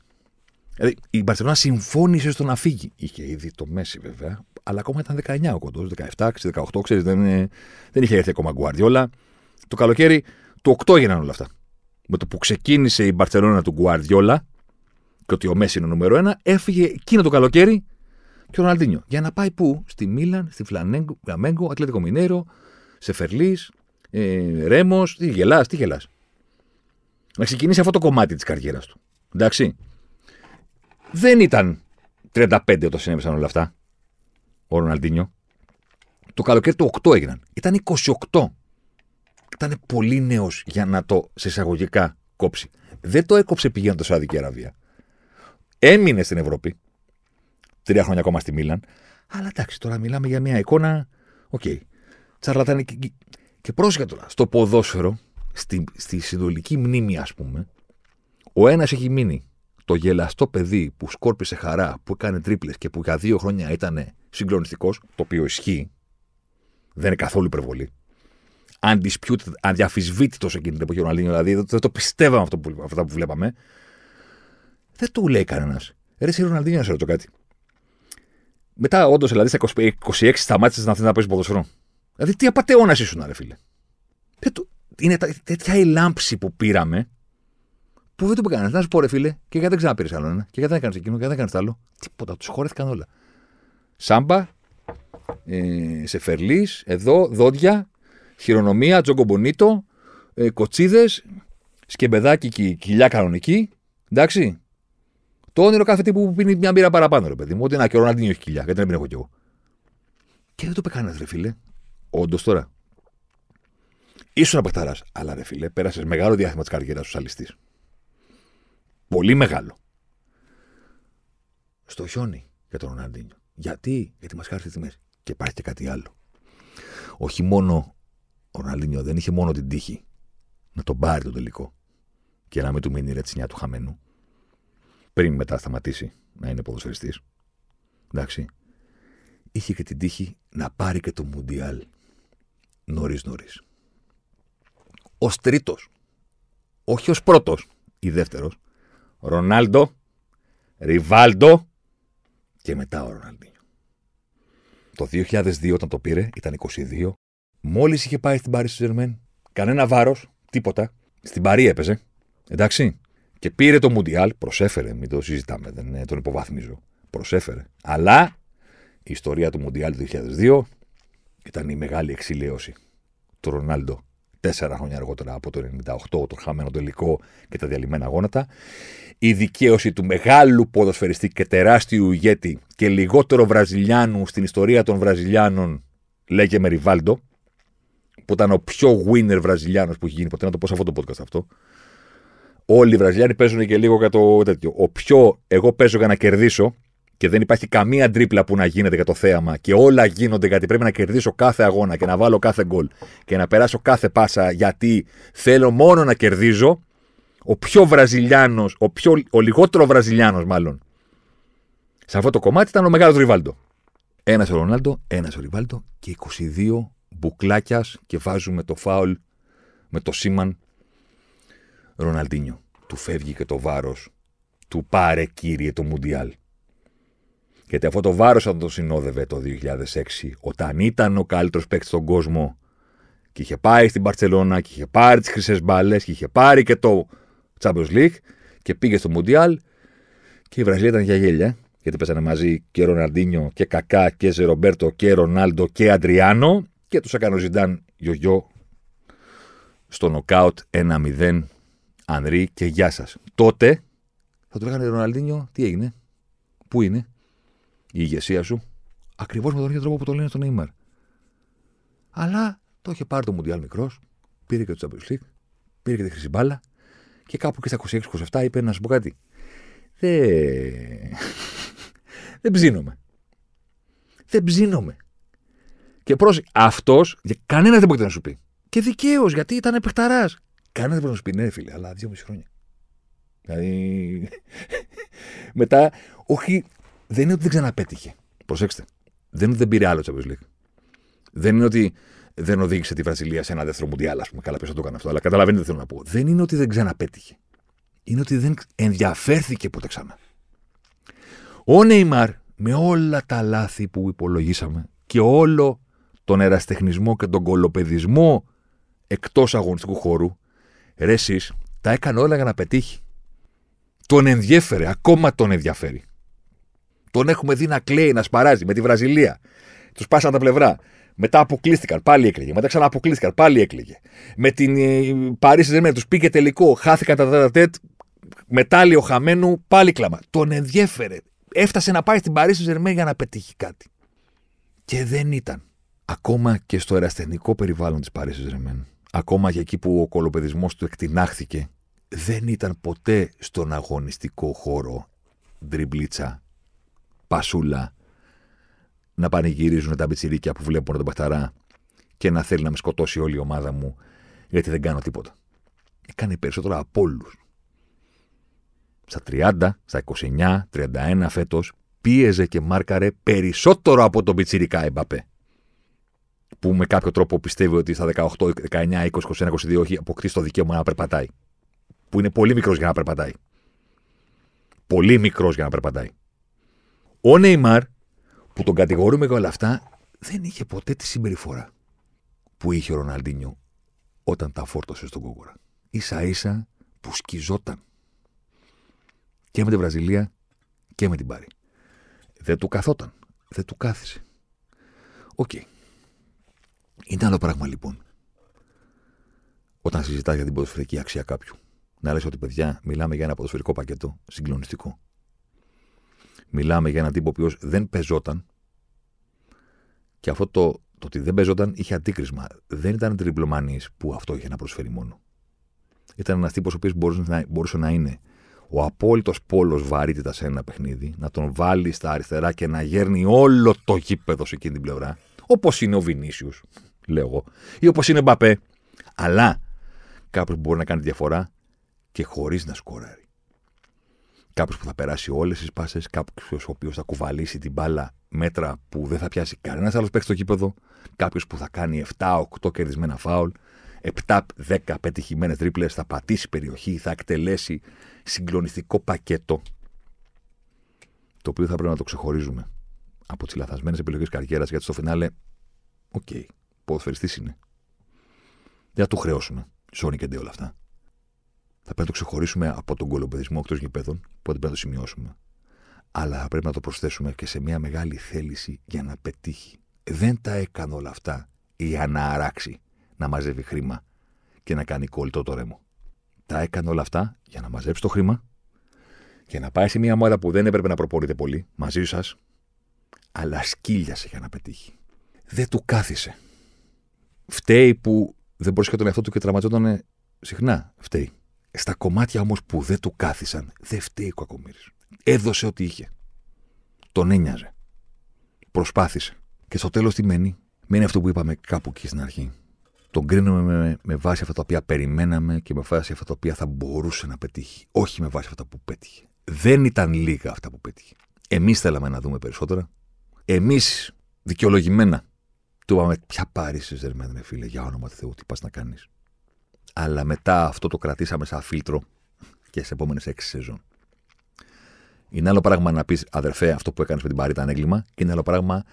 Δηλαδή, η Μπαρσελόνα συμφώνησε στο να φύγει. Είχε ήδη το Μέση βέβαια, αλλά ακόμα ήταν 19 ο κοντός, 17, 18, ξέρεις, δεν, δεν είχε έρθει ακόμα Γκουαρδιόλα. Το καλοκαίρι του 8 έγιναν όλα αυτά με το που ξεκίνησε η Μπαρσελόνα του Γκουαρδιόλα και ότι ο Μέση είναι νούμερο ένα, έφυγε εκείνο το καλοκαίρι και ο Ροναλντίνιο. Για να πάει πού; Στη Μίλαν, στη Φλαμέγκο, Ατλέτικο Μινέρο, σε Φερλής, ε, Ρέμος. Τι γελάς, τι γελάς. Να ξεκινήσει αυτό το κομμάτι της καριέρας του. Εντάξει. Δεν ήταν 35 όταν συνέβησαν όλα αυτά. Ο Ροναλντίνιο. Το καλοκαίρι του 8 έγιναν. Ήταν 28 ήταν πολύ νέος για να το σε εισαγωγικά κόψει. Δεν το έκοψε πηγαίνοντας στο Σαουδική Αραβία. Έμεινε στην Ευρώπη. Τρία χρόνια ακόμα στη Μίλαν. Αλλά εντάξει, τώρα μιλάμε για μια εικόνα. OK. Okay. τσαρλατανική. Και πρόσεχε τώρα, στο ποδόσφαιρο, στη, στη συνολική μνήμη, ας πούμε, ο ένας έχει μείνει το γελαστό παιδί που σκόρπισε χαρά, που έκανε τρίπλες και που για δύο χρόνια ήταν συγκλονιστικός, το οποίο ισχύει, δεν είναι καθόλου υπερβολή. Undisputed, αδιαφυσβήτητος εκείνη την εποχή ο Ροναλντίνιο, δηλαδή δεν το πιστεύαμε αυτό που, αυτά που βλέπαμε. Δεν το λέει κανένας. Ρε, εσύ Ροναλντίνιο, να σε ρωτήσω κάτι. Μετά, όντως, δηλαδή στα 26 σταμάτησες να θέλει να παίζεις ποδοσφαιρό. Δηλαδή, τι απαταιώνας ήσουν, ρε φίλε. Το... Είναι τέτοια η λάμψη που πήραμε που δεν το έκανε. Να σου πω, ρε φίλε, και γιατί δεν ξαναπήρες άλλο ένα. Και γιατί δεν έκανες εκείνο, και γιατί δεν έκανες άλλο. Τίποτα, τους χωρέθηκαν όλα. Σάμπα, ε, σε φερλής, εδώ, δόντια, χειρονομία, τζογκομπονίτο, ε, κοτσίδες, σκεμπεδάκι και κοιλιά κανονική. Εντάξει. Το όνειρο κάθε τύπου που πίνει μια μπύρα παραπάνω, ρε παιδί μου. Ότι ένα καιρό να την έχει κοιλιά, γιατί δεν την έχω κι εγώ. Και δεν το είπε ρε φίλε. Όντως τώρα. Ήσουν απεκταρά. Αλλά ρε φίλε, πέρασες μεγάλο διάστημα της καριέρας σου αληστή. Πολύ μεγάλο. Στο χιόνι για τον Ροναντίνιο. Γιατί, γιατί μας χάρισε τη μέση. Και υπάρχει και κάτι άλλο. Όχι μόνο ο Ροναλντίνιο δεν είχε μόνο την τύχη να τον πάρει το τελικό και να μην του μείνει η ρετσινιά του χαμένου πριν μετά σταματήσει να είναι ποδοσφαιριστής. Εντάξει. Είχε και την τύχη να πάρει και το Μουντιάλ νωρίς νωρίς. Ω τρίτος. Όχι ως πρώτος ή δεύτερος. Ρονάλντο, Ριβάλντο και μετά ο Ροναλντίνιο. Το 2002 όταν το πήρε ήταν 22. Μόλις είχε πάει στην Πάρη Σουζερμέν, κανένα βάρος, τίποτα. Στην Παρή έπαιζε, εντάξει. Και πήρε το Μουντιάλ, προσέφερε, μην το συζητάμε, δεν ε, τον υποβάθμιζω. Προσέφερε. Αλλά η ιστορία του Μουντιάλ του 2002 ήταν η μεγάλη εξηλαίωση του Ρονάλντο τέσσερα χρόνια αργότερα από το 98, το χαμένο τελικό και τα διαλυμένα γόνατα. Η δικαίωση του μεγάλου ποδοσφαιριστή και τεράστιου ηγέτη και λιγότερο Βραζιλιάνου στην ιστορία των Βραζιλιάνων, λέγε με Ριβάλντο, που ήταν ο πιο winner Βραζιλιάνος που έχει γίνει ποτέ. Να το πω σε αυτό το podcast αυτό. Όλοι οι Βραζιλιάνοι παίζουν και λίγο για το τέτοιο. Ο πιο εγώ παίζω για να κερδίσω και δεν υπάρχει καμία τρίπλα που να γίνεται για το θέαμα και όλα γίνονται γιατί πρέπει να κερδίσω κάθε αγώνα και να βάλω κάθε γκολ και να περάσω κάθε πάσα γιατί θέλω μόνο να κερδίζω, ο πιο Βραζιλιάνος, ο, πιο, ο λιγότερο Βραζιλιάνος μάλλον, σε αυτό το κομμάτι ήταν ο μεγάλος Ριβάλντο. Ένας ο Ρονάλντο, ένας ο Ριβάλντο και 22 μπουκλάκιας και βάζουμε το φάουλ με το σήμαν Ροναλντίνιο. Του φεύγει και το βάρος του πάρε κύριε το Μουντιάλ. Γιατί αυτό το βάρος θα το συνόδευε το 2006, όταν ήταν ο καλύτερος παίκτης στον κόσμο και είχε πάει στην Παρσελώνα και είχε πάρει τις χρυσές μπάλες και είχε πάρει και το Champions League και πήγε στο Μουντιάλ. Και η Βραζιλία ήταν για γέλια, γιατί πέσανε μαζί και Ροναλντίνιο και Κακά και Ζερομπέρτο και Ρονάλντο και Αντριάνο και τους έκανε ο Ζιντάν γιογιό στο νοκάουτ 1-0 Ανρί και γεια σας. Τότε θα του λέγανε Ροναλντίνιο, τι έγινε, πού είναι, η ηγεσία σου, ακριβώς με τον ίδιο τρόπο που το λένε στον Νέιμαρ. Αλλά το είχε πάρει το Μουντιάλ μικρός, πήρε και το Champions League, πήρε και τη χρυσή μπάλα και κάπου και στα 26-27 είπε να σου πω κάτι. Δεν. Δεν ψήνομαι. Δεν ψήνομαι. Και πρόσεχε, αυτός κανένας δεν μπορεί να σου πει. Και δικαίως, γιατί ήταν επεκταράς. Κανένας δεν μπορεί να σου πει, ναι, φίλε, αλλά δύο μισή χρόνια. Δηλαδή. Μετά, όχι δεν είναι ότι δεν ξαναπέτυχε. Προσέξτε. Δεν είναι ότι δεν πήρε άλλο Champions League. Δεν είναι ότι δεν οδήγησε τη Βραζιλία σε ένα δεύτερο μουντιάλ, ας πούμε. Καλά, πες το κάνω αυτό. Αλλά καταλαβαίνετε τι θέλω να πω. Δεν είναι ότι δεν ξαναπέτυχε. Είναι ότι δεν ενδιαφέρθηκε ποτέ ξανά. Ο Νεϊμάρ, με όλα τα λάθη που υπολογίσαμε και όλο τον εραστεχνισμό και τον κολοπεδισμό εκτός αγωνιστικού χώρου, ρε εσείς, τα έκανε όλα για να πετύχει. Τον ενδιέφερε, ακόμα τον ενδιαφέρει. Τον έχουμε δει να κλαίει, να σπαράζει με τη Βραζιλία. Τους πάσαν τα πλευρά. Μετά αποκλείστηκαν, πάλι έκλαιγε. Μετά ξανααποκλείστηκαν, πάλι έκλαιγε. Με την ε, Παρίσι δεν τους πήγε τελικό, χάθηκαν τα τέτ, μετάλλιο χαμένου, πάλι κλάμα. Τον ενδιέφερε. Έφτασε να πάει στην Παρίσι Ζερμέν για να πετύχει κάτι. Και δεν ήταν. Ακόμα και στο εραστενικό περιβάλλον της Παρίσι Ζερμέν, ακόμα και εκεί που ο κολοπεδισμός του εκτινάχθηκε, δεν ήταν ποτέ στον αγωνιστικό χώρο ντριμπλίτσα πασούλα να πανηγυρίζουν τα μπιτσιρίκια που βλέπουν τον Παχταρά και να θέλει να με σκοτώσει όλη η ομάδα μου γιατί δεν κάνω τίποτα. Έκανε περισσότερο από όλους. Στα 30, στα 29, 31 φέτος πίεζε και μάρκαρε περισσότερο από τον Πιτσιρικά Εμπαπέ. Που με κάποιο τρόπο πιστεύει ότι στα 18, 19, 20, 21, 22 έχει αποκτήσει το δικαίωμα να περπατάει. Που είναι πολύ μικρός για να περπατάει. Πολύ μικρός για να περπατάει. Ο Νεϊμάρ, που τον κατηγορούμε για όλα αυτά, δεν είχε ποτέ τη συμπεριφορά που είχε ο Ροναλντίνιο όταν τα φόρτωσε στον κόκορα. Ίσα ίσα που σκιζόταν. Και με τη Βραζιλία και με την Παρί. Δεν του καθόταν. Δεν του κάθισε. OK. Okay. Είναι άλλο πράγμα λοιπόν. Όταν συζητάς για την ποδοσφαιρική αξία κάποιου. Να λες ότι παιδιά, μιλάμε για ένα ποδοσφαιρικό πακέτο συγκλονιστικό. Μιλάμε για έναν τύπο ο οποίος δεν πεζόταν. Και αυτό το, το ότι δεν πεζόταν είχε αντίκρισμα. Δεν ήταν τριπλωμανής που αυτό είχε να προσφέρει μόνο. Ήταν ένας τύπος ο οποίος μπορούσε να, μπορούσε να είναι ο απόλυτος πόλος βαρύτητα σε ένα παιχνίδι, να τον βάλει στα αριστερά και να γέρνει όλο το γήπεδο σε εκείνη την πλευρά. Όπως είναι ο Βινίσιους, λέω εγώ, ή όπως είναι Μπαπέ. Αλλά κάποιος που μπορεί να κάνει διαφορά και χωρίς να σκοράρει. Κάποιος που θα περάσει όλες τις πάσες, κάποιος ο οποίος θα κουβαλήσει την μπάλα μέτρα που δεν θα πιάσει κανένας άλλος παίκτης στο κήπεδο, κάποιος που θα κάνει 7-8 κερδισμένα φάουλ, 7-10 πετυχημένες τρίπλες, θα πατήσει περιοχή, θα εκτελέσει συγκλονιστικό πακέτο. Το οποίο θα πρέπει να το ξεχωρίζουμε από τις λαθασμένες επιλογές καριέρας, γιατί στο φινάλε, OK, okay, ποδοσφαιριστή είναι. Δεν θα του χρεώσουμε. Σόνι και όλα αυτά. Θα πρέπει να το ξεχωρίσουμε από τον κολομπεδισμό εκτός γηπέδων, που πρέπει να το σημειώσουμε. Αλλά θα πρέπει να το προσθέσουμε και σε μια μεγάλη θέληση για να πετύχει. Δεν τα έκανε όλα αυτά για να αράξει, να μαζεύει χρήμα και να κάνει κολλητό το ρέμο. Τα έκανε όλα αυτά για να μαζέψει το χρήμα, και να πάει σε μια ομάδα που δεν έπρεπε να προπορείτε πολύ μαζί σας, αλλά σκύλιασε για να πετύχει. Δεν του κάθισε. Φταίει που δεν πρόσεχε τον εαυτό του και τραυματιόταν συχνά. Φταίει. Στα κομμάτια όμως που δεν του κάθισαν, δεν φταίει ο Κακομήρη. Έδωσε ό,τι είχε. Τον ένοιαζε. Προσπάθησε. Και στο τέλος τι μένει; Μένει αυτό που είπαμε κάπου εκεί στην αρχή. Τον κρίνουμε με, με βάση αυτά τα οποία περιμέναμε και με βάση αυτά τα οποία θα μπορούσε να πετύχει. Όχι με βάση αυτά που πέτυχε. Δεν ήταν λίγα αυτά που πέτυχε. Εμείς θέλαμε να δούμε περισσότερα. Εμείς δικαιολογημένα του είπαμε: Ποια πάρει Ζερμέν, φίλε, για όνομα του Θεού, τι πας να κάνεις. Αλλά μετά αυτό το κρατήσαμε σαν φίλτρο και σε επόμενες έξι σεζόν. Είναι άλλο πράγμα να πεις αδερφέ, αυτό που έκανες με την Παρή ήταν έγκλημα, και είναι άλλο πράγμα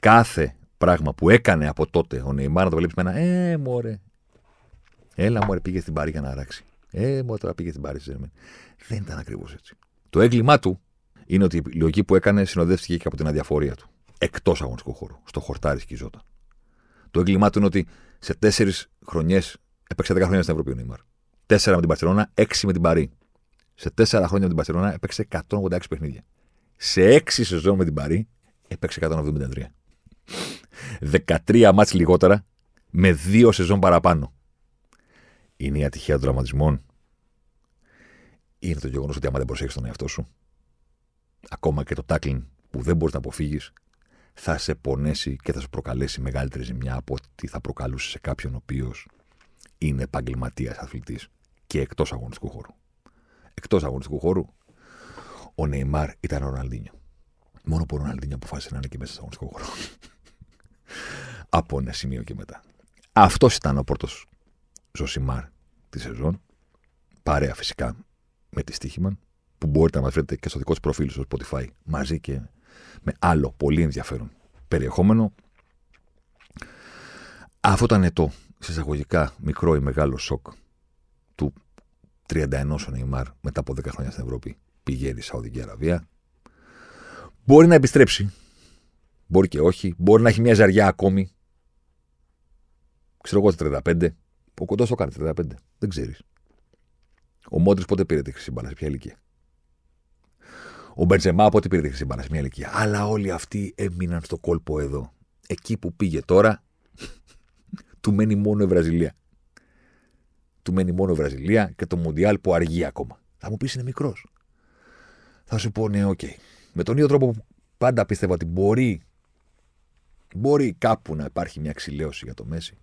κάθε πράγμα που έκανε από τότε ο Νεϊμάρ να το βλέπεις με ένα Ε, μωρέ. Έλα, μωρέ, πήγε στην Παρή για να αράξει. Ε, μωρέ, τώρα πήγε στην Παρή. Δεν ήταν ακριβώς έτσι. Το έγκλημά του είναι ότι η λογική που έκανε συνοδεύτηκε και από την αδιαφορία του. Εκτός αγωνιστικού χώρου. Στο χορτάρι σκιζόταν. Το έγκλημά του είναι ότι σε τέσσερις χρονιές έπαιξε 10 χρόνια στην Ευρώπη ο Νίμαρ. 4 με την Παρσελόνα, 6 με την Παρή. Σε 4 χρόνια με την Παρσελόνα έπαιξε 186 παιχνίδια. Σε 6 σεζόν με την Παρή έπαιξε 173. 13 μάτς λιγότερα με 2 σεζόν παραπάνω. Είναι η ατυχία των τραυματισμών. Είναι το γεγονός ότι άμα δεν προσέχεις τον εαυτό σου, ακόμα και το τάκλιν που δεν μπορείς να αποφύγεις, θα σε πονέσει και θα σου προκαλέσει μεγαλύτερη ζημιά από ότι θα προκαλούσε σε κάποιον ο οποίος είναι επαγγελματίας αθλητής και εκτός αγωνιστικού χώρου. Εκτός αγωνιστικού χώρου, ο Νεϊμάρ ήταν ο Ροναλντίνιο. Μόνο που ο Ροναλντίνιο αποφάσισε να είναι και μέσα στο αγωνιστικό χώρο. από ένα σημείο και μετά. Αυτός ήταν ο πρώτος Ζωσιμάρ της σεζόν. Παρέα φυσικά με τη Στίχημαν, που μπορείτε να μας βρείτε και στο δικό του προφίλ στο Spotify μαζί και με άλλο πολύ ενδιαφέρον περιεχόμενο. Αυτό ήταν το εισαγωγικά μικρό ή μεγάλο σοκ του 31 ο Νεϊμάρ μετά από 10 χρόνια στην Ευρώπη πηγαίνει στη Σαουδική Αραβία. Μπορεί να επιστρέψει. Μπορεί και όχι. Μπορεί να έχει μια ζαριά ακόμη. Ξέρω εγώ το 35. Ο κοντός το κάνει 35. Δεν ξέρεις. Ο Μόντρι πότε πήρε τη χρυσή μπάλα, σε ποια ηλικία. Ο Μπεντζεμά πότε πήρε τη χρυσή μπάλα, σε μια ηλικία. Αλλά όλοι αυτοί έμειναν στο κόλπο εδώ. Εκεί που πήγε τώρα, του μένει μόνο η Βραζιλία. Του μένει μόνο η Βραζιλία και το Μουντιάλ που αργεί ακόμα. Θα μου πεις είναι μικρός. Θα σου πω ναι, OK. Okay. Με τον ίδιο τρόπο που πάντα πίστευα ότι μπορεί Μπορεί κάπου να υπάρχει μια εξιλέωση για τον Μέσι.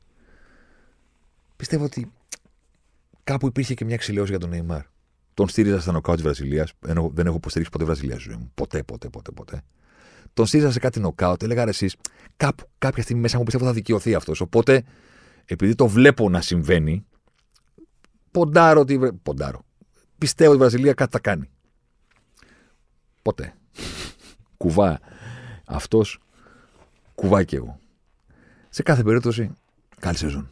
Πιστεύω ότι κάπου υπήρχε και μια εξιλέωση για τον Νεϊμάρ. Τον στήριζα στα νοκάουτ τη Βραζιλία. Δεν έχω υποστηρίξει ποτέ Βραζιλία ζωή μου. Ποτέ, ποτέ, ποτέ, ποτέ. Τον στήριζα σε κάτι νοκάουτ. Έλεγα εσείς, κάπου, κάποια στιγμή μέσα μου πιστεύω θα δικαιωθεί αυτός. Οπότε, επειδή το βλέπω να συμβαίνει, ποντάρω ότι. Ποντάρω. Πιστεύω ότι η Βραζιλία κάτι θα κάνει. Ποτέ. Κουβά αυτός, κουβά και εγώ. Σε κάθε περίπτωση, καλή σεζόν.